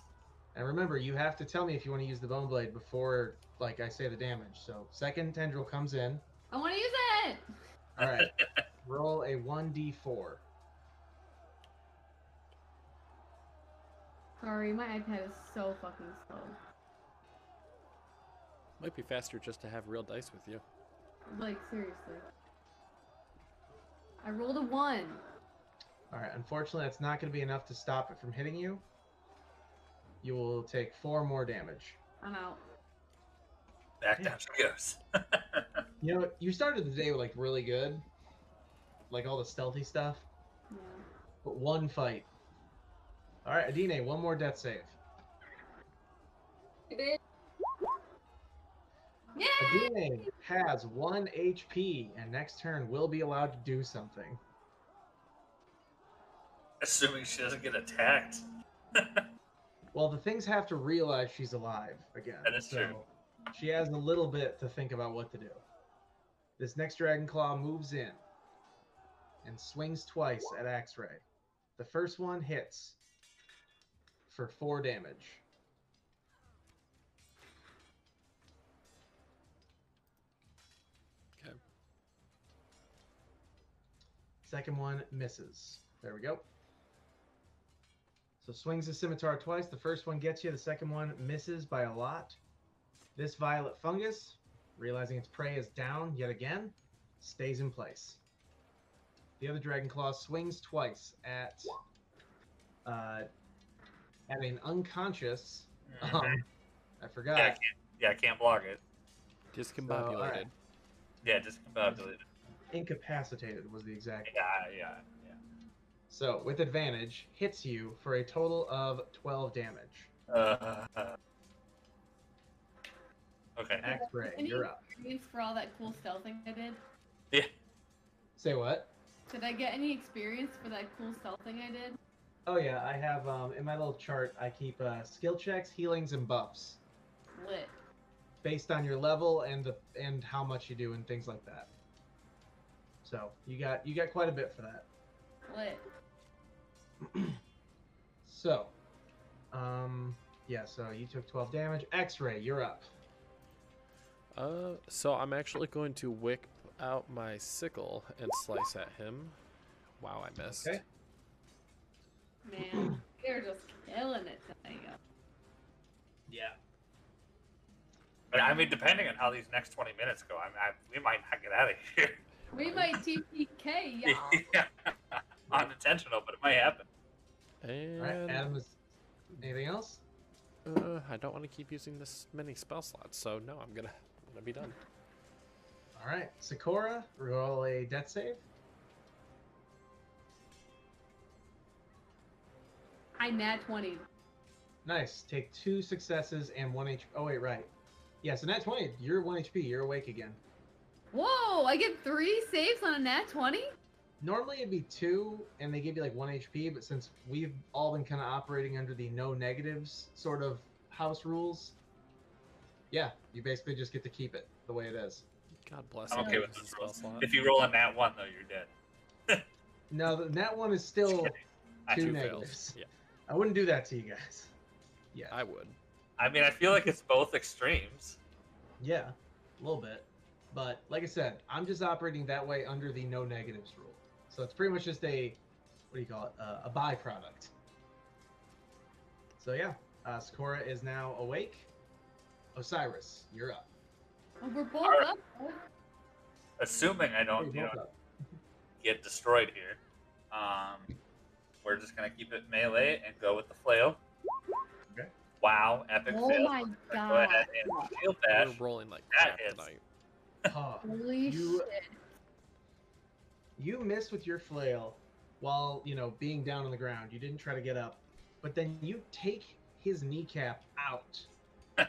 And remember, you have to tell me if you want to use the bone blade before, like I say, the damage. So second tendril comes in. I want to use it! All right, [laughs] roll a one d four. Sorry, my iPad is so fucking slow. Might be faster just to have real dice with you. Like, seriously. I rolled a one. All right, unfortunately, that's not going to be enough to stop it from hitting you. You will take four more damage. I'm out. Back down she goes. [laughs] You know, you started the day like really good, like all the stealthy stuff, Yeah. but one fight. All right, Adine, one more death save. Bitch. Yeah! Adine has one HP, and next turn will be allowed to do something. Assuming she doesn't get attacked. [laughs] Well, the things have to realize she's alive again. That is so true. She has a little bit to think about what to do. This next Dragon Claw moves in and swings twice at X-ray. The first one hits for four damage. Okay. Second one misses. There we go. So swings the scimitar twice. The first one gets you. The second one misses by a lot. This violet fungus, realizing its prey is down yet again, stays in place. The other dragon claw swings twice at uh, at an unconscious. Um, I yeah, I forgot. can't, yeah, I can't block it. Discombobulated. alright. Yeah, discombobulated. Incapacitated was the exact. Yeah, yeah, yeah. So with advantage, hits you for a total of twelve damage. Uh, okay. X-ray, Any you're up. experience for all that cool stealthing I did? Yeah. Say what? Did I get any experience for that cool stealthing I did? Oh yeah, I have um, in my little chart. I keep uh, skill checks, healings, and buffs Lit. based on your level and the and how much you do and things like that. So you got you got quite a bit for that. Lit. [clears throat] So, um, yeah. So you took twelve damage. X-ray, you're up. Uh, so I'm actually going to whip out my sickle and slice at him. Wow, I missed. Okay. Man, [clears throat] they're just killing it tonight. Yeah. But I mean, depending on how these next 20 minutes go, I mean, I, we might not get out of here. We might TPK, [laughs] y'all. yeah. Unintentional, but it might happen. And All right. Adam is. Anything else? uh, I don't want to keep using this many spell slots, so no, I'm gonna, I'm gonna be done. [laughs] All right. Sakura, roll a death save. I nat 20. Nice. Take two successes and one HP. Oh wait, right. Yeah. So nat twenty. You're one HP. You're awake again. Whoa, I get three saves on a nat 20? Normally it'd be two, and they give you like one HP. But since we've all been kind of operating under the no negatives sort of house rules, yeah, you basically just get to keep it the way it is. God bless. I'm okay with those rules. If you roll on that one, though, you're dead. [laughs] No, th- that one is still two Two negatives. fails. Yeah, I wouldn't do that to you guys. Yeah, I would. I mean, I feel like it's both extremes. yeah, a little bit. But like I said, I'm just operating that way under the no negatives rule. So it's pretty much just a what do you call it? Uh, a byproduct. So yeah, uh, Sakura is now awake. Osiris, you're up. Oh, we're both Alright. up. Assuming I don't, you know, up. get destroyed here, um, we're just gonna keep it melee and go with the flail. Okay. Wow, epic Oh fail. my Go god. ahead and shield bash. We're rolling like That crap is- tonight. Huh. Holy You- shit. You missed with your flail while, you know, being down on the ground. You didn't try to get up. But then you take his kneecap out. [laughs]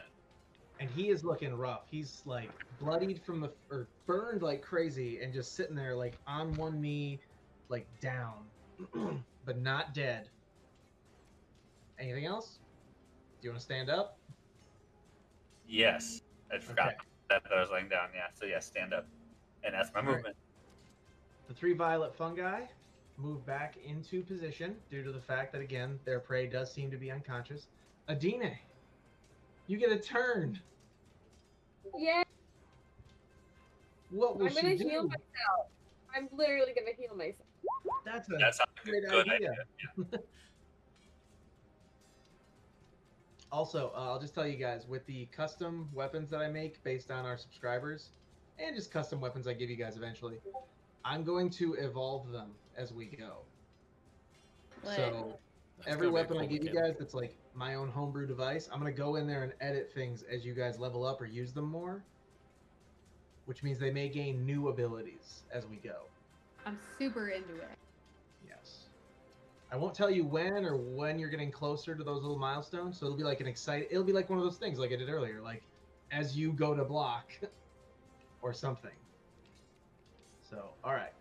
and he is looking rough. He's like bloodied from the or burned like crazy and just sitting there like on one knee like down [clears throat] but not dead. Anything else? Do you want to stand up? Yes. I forgot Okay. that I was laying down. Yeah. So yeah, stand up, and that's my All right. Movement. The three violet fungi move back into position due to the fact that again their prey does seem to be unconscious. Adine, you get a turn. Yeah, What will I'm gonna she do? heal myself. I'm literally gonna heal myself. That's a That sounds like a great good idea. idea. [laughs] Also, uh, I'll just tell you guys with the custom weapons that I make based on our subscribers, and just custom weapons I give you guys eventually, I'm going to evolve them as we go. Lit. So That's every gonna be a weapon I give you guys that's like my own homebrew device, I'm gonna go in there and edit things as you guys level up or use them more. Which means they may gain new abilities as we go. I'm super into it. Yes. I won't tell you when or when you're getting closer to those little milestones. So it'll be like an exciting. It'll be like one of those things, like I did earlier, like as you go to block, [laughs] or something. So, all right,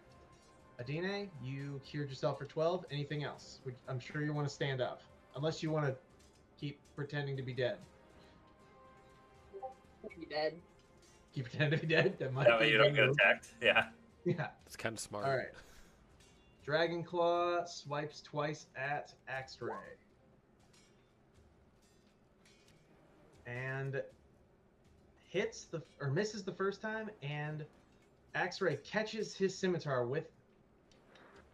Adine, you cured yourself for twelve. Anything else? Would- I'm sure you want to stand up, unless you want to keep pretending to be dead. Maybe dead. Keep pretending to be dead. That might That be way you don't get attacked. Yeah. [laughs] Yeah. It's kind of smart. All right. Dragon Claw swipes twice at X-ray. And hits the or misses the first time, and X-ray catches his scimitar with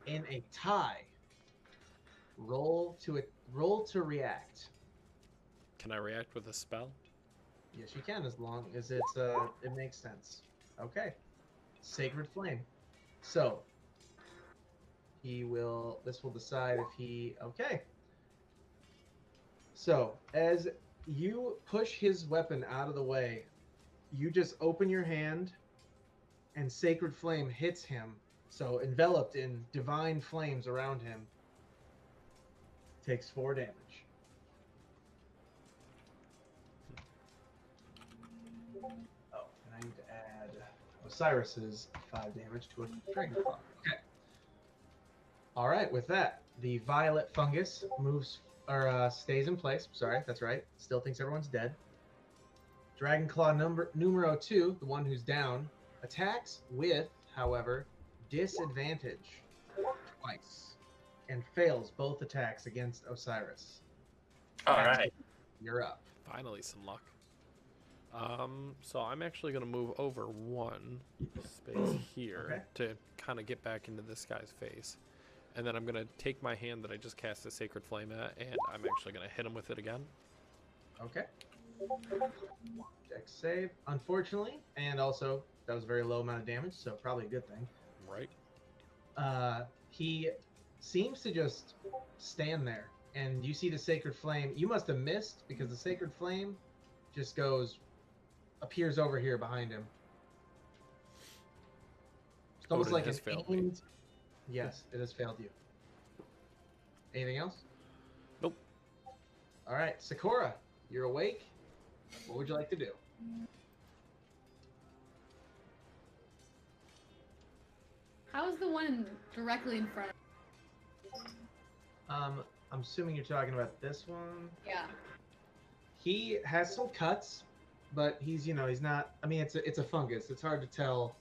in a tie. Roll to it. Roll to react. Can I react with a spell? Yes, you can, as long as it's uh, it makes sense. Okay. Sacred Flame. So he will. This will decide if he. Okay. So as you push his weapon out of the way, you just open your hand, and Sacred Flame hits him. So enveloped in divine flames around him. Takes four damage. Oh, and I need to add Osiris's five damage to a dragon claw. Okay. All right. With that, the violet fungus moves or uh, stays in place. Sorry, that's right. Still thinks everyone's dead. Dragon claw number numero two, the one who's down, attacks with, however, disadvantage twice, and fails both attacks against Osiris. All That's right. You're up. Finally, some luck. Um, so I'm actually gonna move over one space here to kind of get back into this guy's face, and then I'm gonna take my hand that I just cast the sacred flame at, and I'm actually gonna hit him with it again. Okay. Dex save, unfortunately, and also that was a very low amount of damage, so probably a good thing. Right. Uh, he seems to just stand there, and you see the sacred flame. You must have missed because the sacred flame just goes, appears over here behind him. It's almost Odin like has failed me. aimed. Yes, it has failed you. Anything else? Nope. All right, Sakura, you're awake. What would you like to do? How's the one directly in front? Um, I'm assuming you're talking about this one. Yeah. He has some cuts, but he's you know he's not. I mean, it's a it's a fungus. It's hard to tell.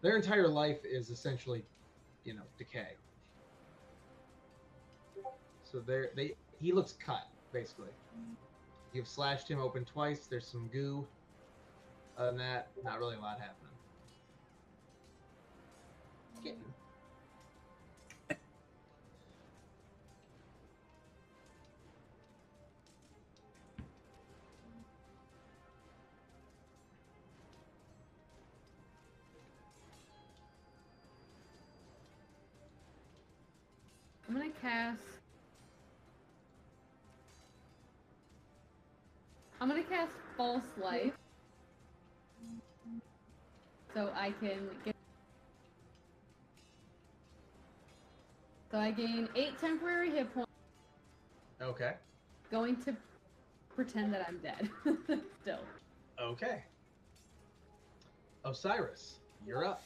Their entire life is essentially, you know, decay. So they're they he looks cut basically. You've slashed him open twice. There's some goo. Other than that, not really a lot happening. I'm gonna cast. I'm gonna cast False Life. So I can get. So I gain 8 temporary hit points, Okay. going to pretend that I'm dead. [laughs] Still. Okay. Osiris, you're up.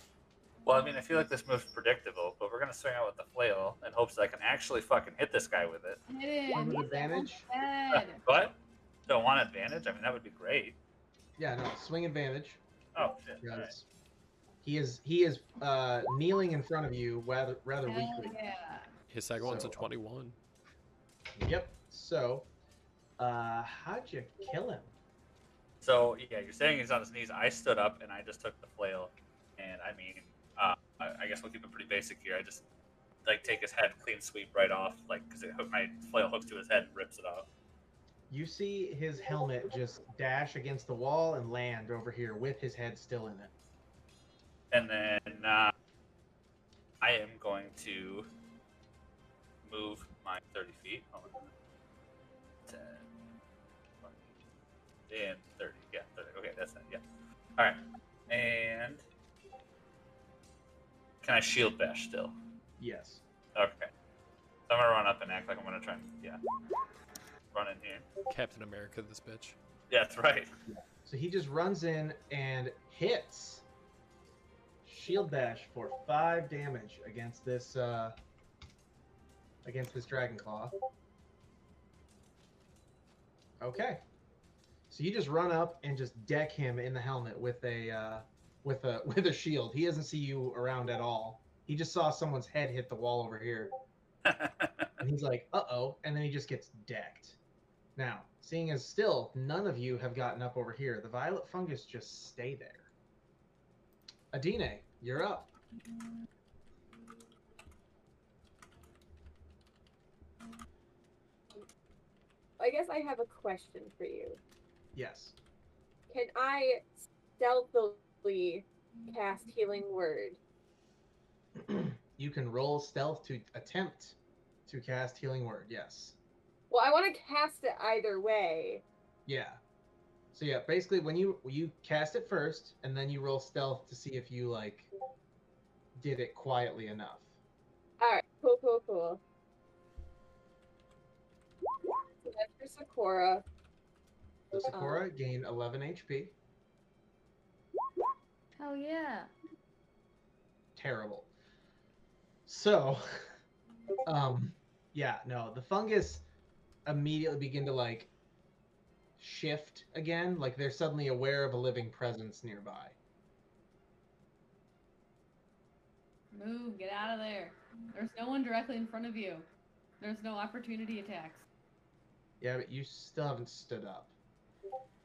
Well, I mean, I feel like this move's predictable, but we're gonna swing out with the flail in hopes that I can actually fucking hit this guy with it. Hit him. One with He's advantage? almost [laughs] what? Don't want advantage? I mean, that would be great. Yeah, no, swing advantage. Oh shit! Because Alright. he is he is uh, kneeling in front of you rather rather Hell weakly. yeah. His second one's a So- 21. Yep. So, uh, how'd you kill him? So yeah, you're saying he's on his knees. I stood up and I just took the flail, and I mean, uh, I, I guess we'll keep it pretty basic here. I just like take his head, clean sweep right off, like because it hook my flail hooks to his head and rips it off. You see his helmet just dash against the wall and land over here with his head still in it. And then uh, I am going to move my 30 feet. Hold on. 10, 20, and 30. Yeah, 30. Okay, that's that. Yeah. All right. And can I shield bash still? Yes. Okay. So I'm gonna run up and act like I'm gonna try and yeah, run in here. Captain America, this bitch. Yeah, that's right. So he just runs in and hits shield bash for five damage against this uh against this dragon claw. Okay. So you just run up and just deck him in the helmet with a uh with a [laughs] with a shield. He doesn't see you around at all. He just saw someone's head hit the wall over here. [laughs] And he's like, uh oh. And then he just gets decked. Now, seeing as still none of you have gotten up over here, the violet fungus just stay there. Adine, you're up. I guess I have a question for you. Yes. Can I stealthily cast Healing Word? [clears throat] you can roll stealth to attempt to cast healing word. Yes. Well, I want to cast it either way. Yeah. So yeah, basically when you you cast it first and then you roll stealth to see if you like did it quietly enough. All right, cool, cool, cool. That's for Sakura. So Sakura gained 11 HP. Hell yeah. terrible. So, [laughs] um, yeah, no, the fungus immediately begin to like shift again, like they're suddenly aware of a living presence nearby. Move, get out of there. There's no one directly in front of you. There's no opportunity attacks. Yeah, but you still haven't stood up.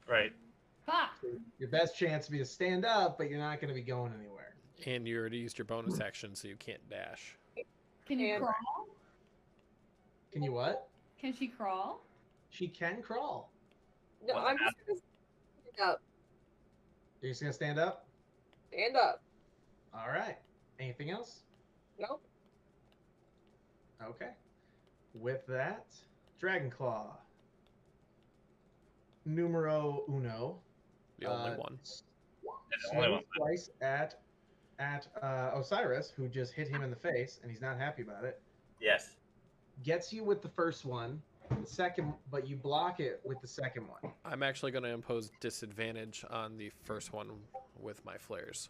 right. Ha! Your best chance would be to stand up, but you're not going to be going anywhere. And you already used your bonus action, so you can't dash. Can you And- crawl? Can you what? Can she crawl? She can crawl. No, What's I'm just gonna stand up. You're just going to stand up? Stand up. All right. Anything else? Nope. Okay. With that, Dragon Claw. Numero uno. The only uh, one. s- And the only swings one. twice at at uh, Osiris, who just hit him in the face, and he's not happy about it. Yes. Gets you with the first one, the second, but you block it with the second one. I'm actually going to impose disadvantage on the first one with my flares.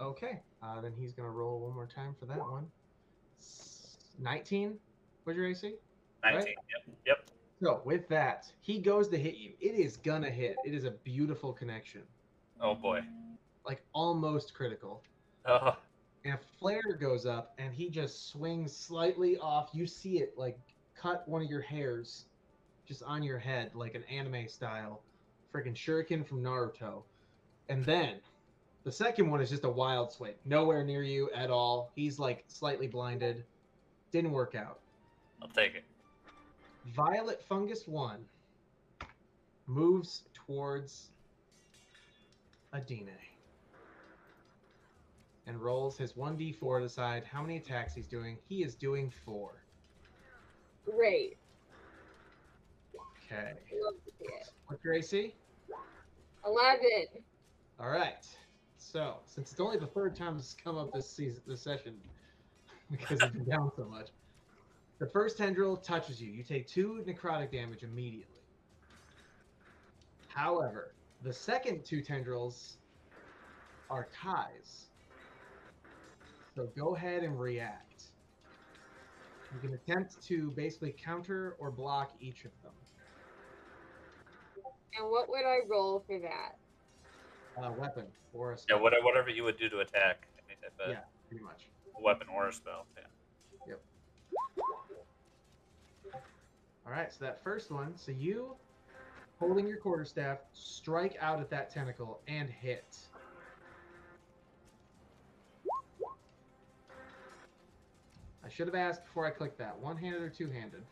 Okay. Uh, then he's gonna roll one more time for that one. Nineteen. What's your AC? 19. Yep. Yep. So with that, he goes to hit you. It is gonna hit. It is a beautiful connection, Oh boy. like almost critical. Oh. and a flare goes up and he just swings slightly off you see it like cut one of your hairs just on your head like an anime style freaking shuriken from naruto and then the second one is just a wild swing nowhere near you at all he's like slightly blinded didn't work out I'll take it. Violet fungus one moves towards adine and rolls his 1d4 to decide how many attacks he's doing. He is doing four. Great. Okay. Love to see. What's your AC? Eleven. All right. So, since it's only the third time this has come up this season, this session, [laughs] because it's been down so much, the first tendril touches you. You take two necrotic damage immediately. However, the second two tendrils are ties. So go ahead and react. You can attempt to basically counter or block each of them. And what would I roll for that? Uh, weapon or a Yeah, spell, whatever, whatever you would do to attack any type of Yeah. pretty much. weapon or a spell. Yeah. All right, so that first one, so you holding your quarterstaff, strike out at that tentacle and hit. I should have asked before I clicked that. One-handed or two-handed?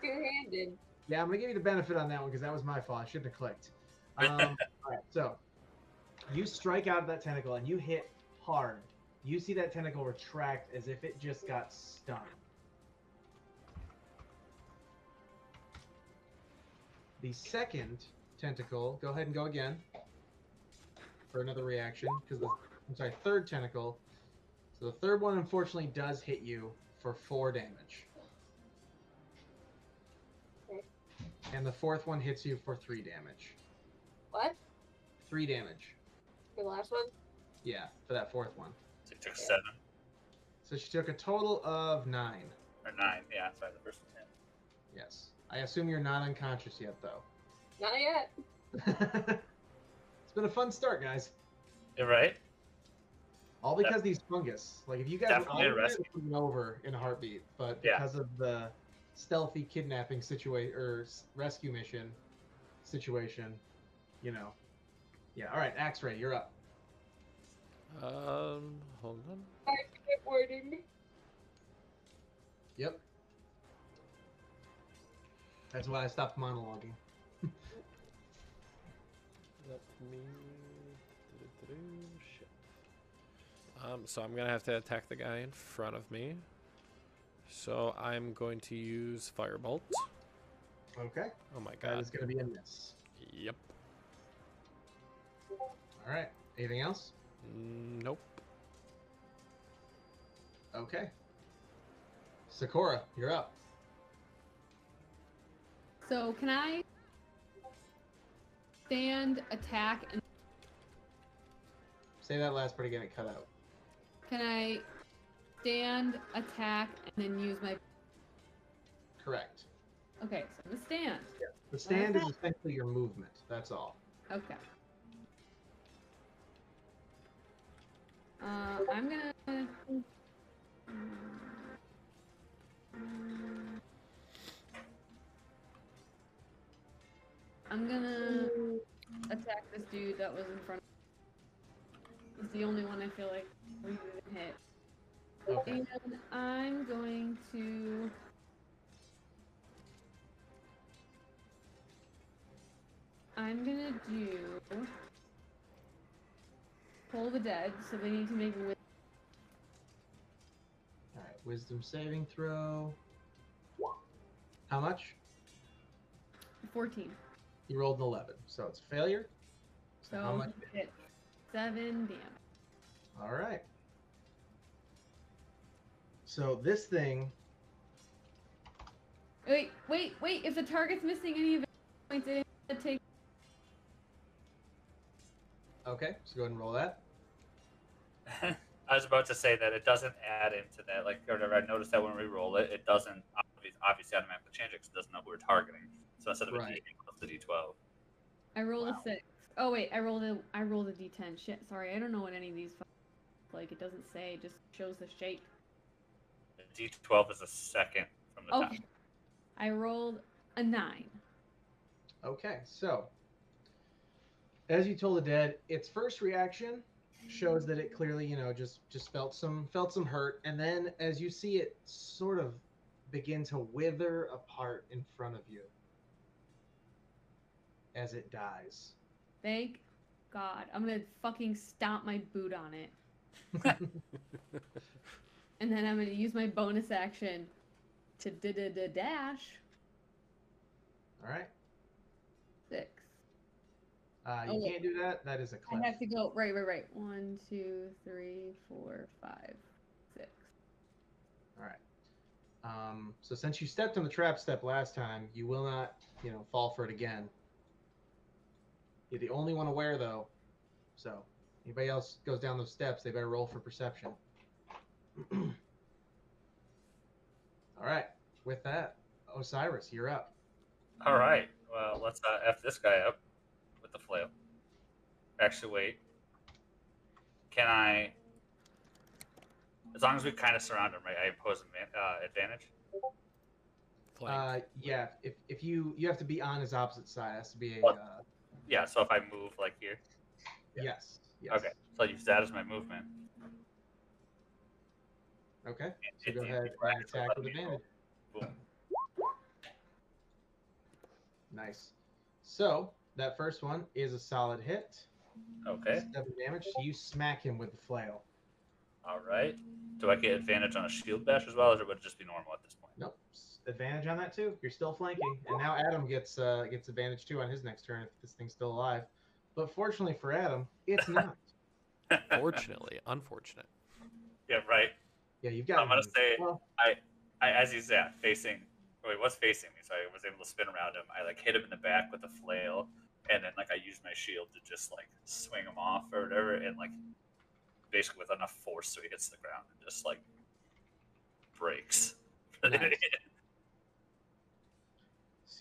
Two-handed. Yeah, I'm gonna give you the benefit on that one because that was my fault. I shouldn't have clicked. [laughs] Um, all right, so you strike out of that tentacle and you hit hard. You see that tentacle retract as if it just got stung. The second tentacle, go ahead and go again for another reaction because the I'm sorry, third tentacle. So the third one unfortunately does hit you for four damage. Okay. And the fourth one hits you for three damage. What? Three damage. The last one? Yeah, for that fourth one. So you took seven So she took a total of nine. or nine. Yeah, sorry, the first one. Yeah. Yes. I assume you're not unconscious yet, though. Not yet. [laughs] it's been a fun start, guys. You're right. All because these fungus. Like, if you guys Definitely a all over in a heartbeat, but Yeah. because of the stealthy kidnapping situation or s- rescue mission situation, you know. Yeah. All right, X-ray, you're up. Um, hold on. Get warden. Yep. That's why I stopped monologuing. Let me. Shit. Um, so I'm gonna have to attack the guy in front of me. So I'm going to use firebolt. Okay. Oh my god. is going to be a miss. Yep. All right. Anything else? Nope. Okay. Sakura, you're up. So can I stand, attack, and Say that last part again. It cut out. can I stand, attack, and then use my? Correct. Okay, so the stand. The stand is essentially your movement. That's all. Okay. Uh, I'm gonna. I'm gonna mm. attack this dude that was in front. of me. He's the only one I feel like we didn't hit. Okay. And I'm going to. I'm gonna do. Pull the dead, so they need to make a wi- All right. Wisdom saving throw. How much? 14. You rolled an 11, so it's a failure. So, So how much? it's 7 damage. All right. So this thing. Wait, wait, wait. If the target's missing any of its points, it take. Okay. So go ahead and roll that. [laughs] I was about to say that it doesn't add into that. Like, or whatever. I noticed that when we roll it, it doesn't obvi- obviously automatically change it because it doesn't know who we're targeting. So instead of a Right. D8, it's a D12. I rolled Wow. a 6. Oh, wait, I rolled a I rolled a d10. Shit, sorry. I don't know what any of these like. It doesn't say, it just shows the shape. The D12 is a second from the top. I rolled a 9. Okay. So as you told the dead, its first reaction shows that it clearly, you know, just just felt some felt some hurt, and then as you see it sort of begin to wither apart in front of you as it dies. Thank God. I'm gonna fucking stomp my boot on it. [laughs] And then I'm gonna use my bonus action to da da da dash. All right. Six. Uh, you Oh, can't do that. That is a cliff. I have to go right, right, right. One, two, three, four, five, six. All right. Um, so since you stepped on the trap step last time, you will not, you know, fall for it again. You're the only one aware, though. So anybody else goes down those steps, they better roll for perception. [clears throat] All right. With that, Osiris, you're up. All right. Well, let's uh, F this guy up. with the flail. Actually, wait. Can I? As long as we kind of surround him, right? I impose an uh, advantage. Uh, yeah. If if you you have to be on his opposite side, it has to be a uh, Yeah. So if I move like here. Yes. Yes. Okay. So I use that as my movement. Okay. So It- go it- ahead it and attack with advantage. Boom. Nice. So that first one is a solid hit. Okay. Seven damage. So you smack him with the flail. All right. Do I get advantage on a shield bash as well, or would it just be normal at this point? Nope. S- Advantage on that too. You're still flanking, and now Adam gets uh, gets advantage too on his next turn if this thing's still alive. But fortunately for Adam, it's not. [laughs] Fortunately, unfortunate. yeah. Right. yeah, you've got. I'm gonna say- Well, I, as he's yeah, facing, or he was facing me, so I was able to spin around him. I like hit him in the back with a flail, and then like I used my shield to just like swing him off or whatever, and like basically with enough force so he hits the ground and just like breaks. Nice. [laughs]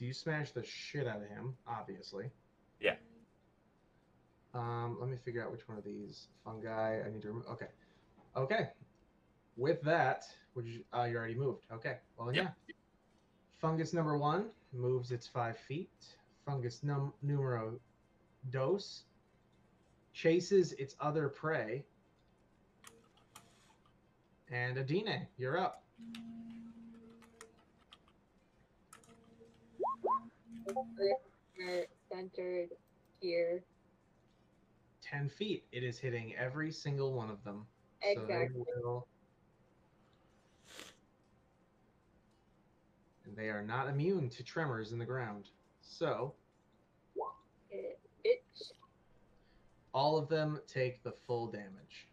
So you smash the shit out of him, obviously. Yeah. Um, let me figure out which one of these fungi I need to remove. Okay. Okay. With that, which you? Uh, you already moved. Okay. Well, Yep. yeah. Fungus number one moves its five feet. Fungus num numero dos chases its other prey. And Adine, you're up. Centered here. 10 feet. It is hitting every single one of them. Exactly. So they will... And they are not immune to tremors in the ground. So It, itch. all of them take the full damage.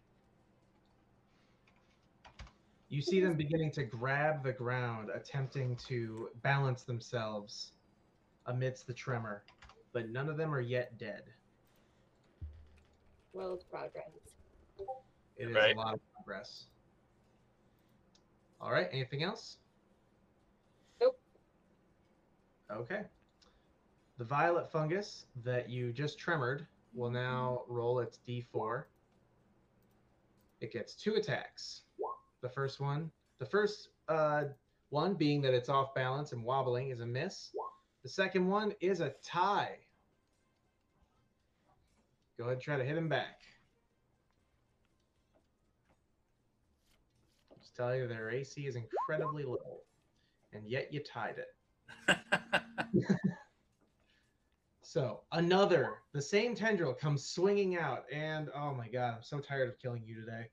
You see them beginning to grab the ground, attempting to balance themselves amidst the tremor, but none of them are yet dead. Well, it's progress. It is Right. a lot of progress. All right. Anything else? Nope. Okay. The violet fungus that you just tremored will now roll its d4. It gets two attacks. The first one, the first uh, one being that it's off balance and wobbling, is a miss. The second one is a tie. Go ahead and try to hit him back. Just tell you their AC is incredibly low, and yet you tied it. [laughs] So another, the same tendril comes swinging out, and oh my god, I'm so tired of killing you today.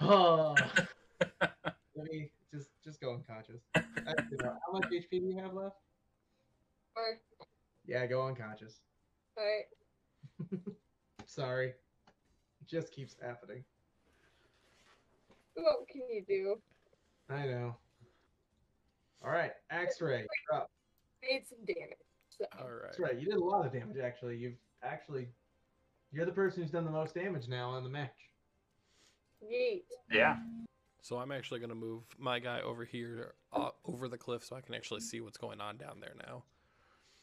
Oh, [sighs] [laughs] let me just just go unconscious. [laughs] Actually, no, how much HP do you have left? Or, Yeah, go unconscious. alright. [laughs] Sorry, it just keeps happening. What can you do? I know. All right, X-ray, you're up. Made some damage. So. All right. That's right. You did a lot of damage, actually. You've actually, you're the person who's done the most damage now on the match. Yeet. yeah. So I'm actually going to move my guy over here, uh, over the cliff, so I can actually see what's going on down there now.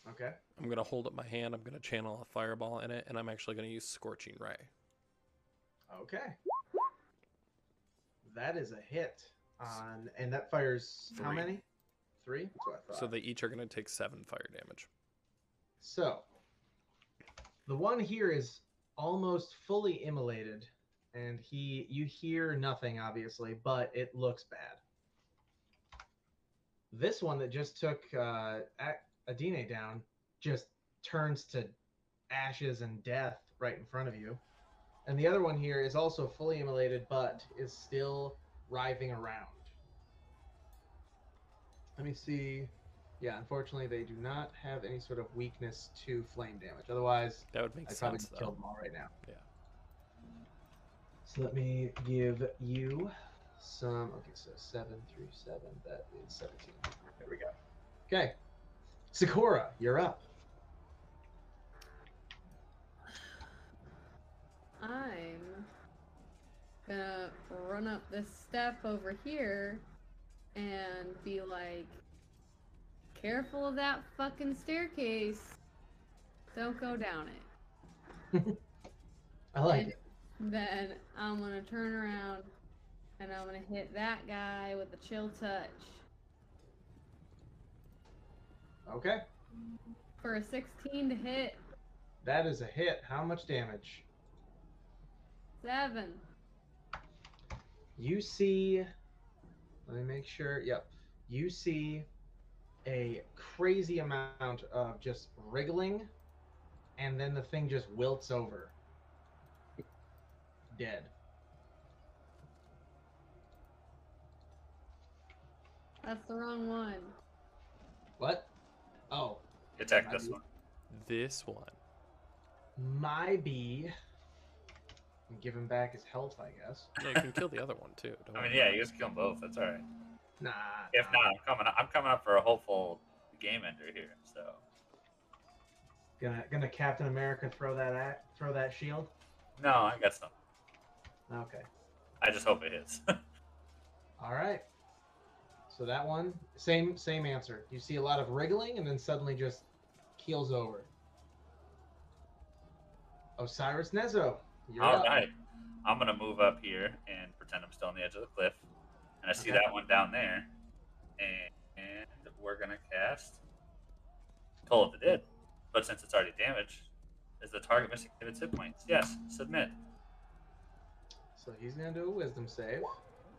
Okay. I'm going to hold up my hand. I'm going to channel a fireball in it, and I'm actually going to use Scorching Ray. Okay. That is a hit on, and that fires how many? Three. That's what I thought. So they each are going to take seven fire damage. So, the one here is almost fully immolated, and he you hear nothing obviously, but it looks bad. This one that just took uh, Adine down just turns to ashes and death right in front of you, and the other one here is also fully immolated, but is still writhing around. Let me see. Yeah, unfortunately, they do not have any sort of weakness to flame damage. Otherwise, That would make I probably sense, could kill though. them all right now. Yeah. So let me give you some. Okay, so seven through seven. That is seventeen. There we go. Okay, Sakura, you're up. I'm gonna run up this step over here and be like, careful of that fucking staircase. don't go down it. [laughs] I like it. Then I'm gonna turn around and I'm gonna hit that guy with a chill touch Okay. for a 16 to hit. That is a hit. How much damage? Seven. You see. Let me make sure. Yep. You see a crazy amount of just wriggling, and then the thing just wilts over. Dead. That's the wrong one. What? Oh, Attack this one. This one. my bee. And give him back his health, I guess. Yeah, you can kill the other one too. Don't I mean, yeah, you just kill them both. That's all right. Nah. If nah. not, I'm coming. Up, I'm coming up for a hopeful game ender here. So Gonna gonna Captain America throw that at throw that shield. no, I got some. Okay. I just hope it hits. [laughs] All right. So that one, same same answer. You see a lot of wriggling, and then suddenly just keels over. Osiris Nezo, you're All right. I'm gonna move up here and pretend I'm still on the edge of the cliff, and I see Okay. that one down there, and, and we're gonna cast Toll of the Dead. But since it's already damaged, is the target missing its hit points? Yes. Submit. So he's gonna do a Wisdom save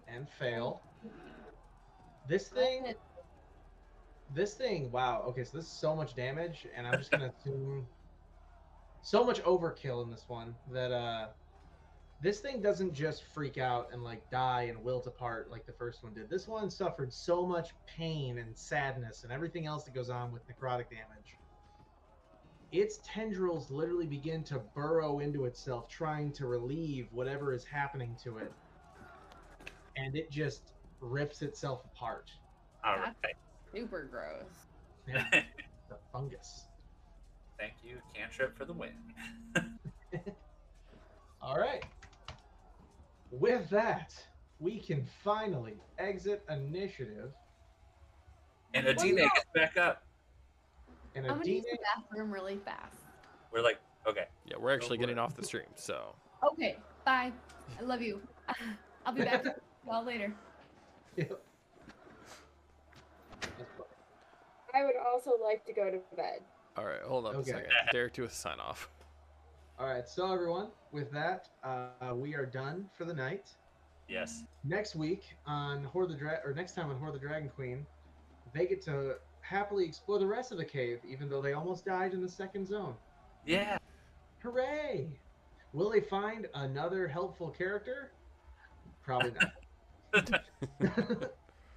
and fail. This thing, this thing. Wow. Okay, so this is so much damage, and I'm just gonna [laughs] assume so much overkill in this one that uh, this thing doesn't just freak out and like die and wilt apart like the first one did. This one suffered so much pain and sadness and everything else that goes on with necrotic damage. Its tendrils literally begin to burrow into itself, trying to relieve whatever is happening to it, and it just rips itself apart. All That's- Super gross. Yeah, [laughs] the fungus. Thank you, cantrip, for the win. [laughs] All right. With that, we can finally exit initiative. And Adina gets back up. And I'm gonna use the bathroom really fast. We're like, okay. Yeah, we're actually getting off the stream, so Okay, bye. I love you. [laughs] I'll be back. [laughs] Y'all later. I would also like to go to bed. all right, hold on Okay. a second. Derek, do a sign off. All right, so everyone, with that, uh, we are done for the night. Yes. Next week on Hoard the Dra- or next time on Hoard the Dragon Queen, they get to happily explore the rest of the cave, even though they almost died in the second zone. Yeah. Hooray! Will they find another helpful character? Probably not. [laughs] [laughs]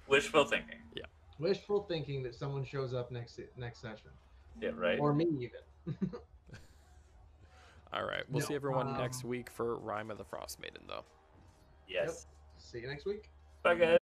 Wishful thinking. Yeah. Wishful thinking that someone shows up next next session, Yeah, right. or me even. [laughs] All right, we'll No, see everyone next um, week for Rime of the Frost Maiden, though. yes. See you next week. Bye, guys.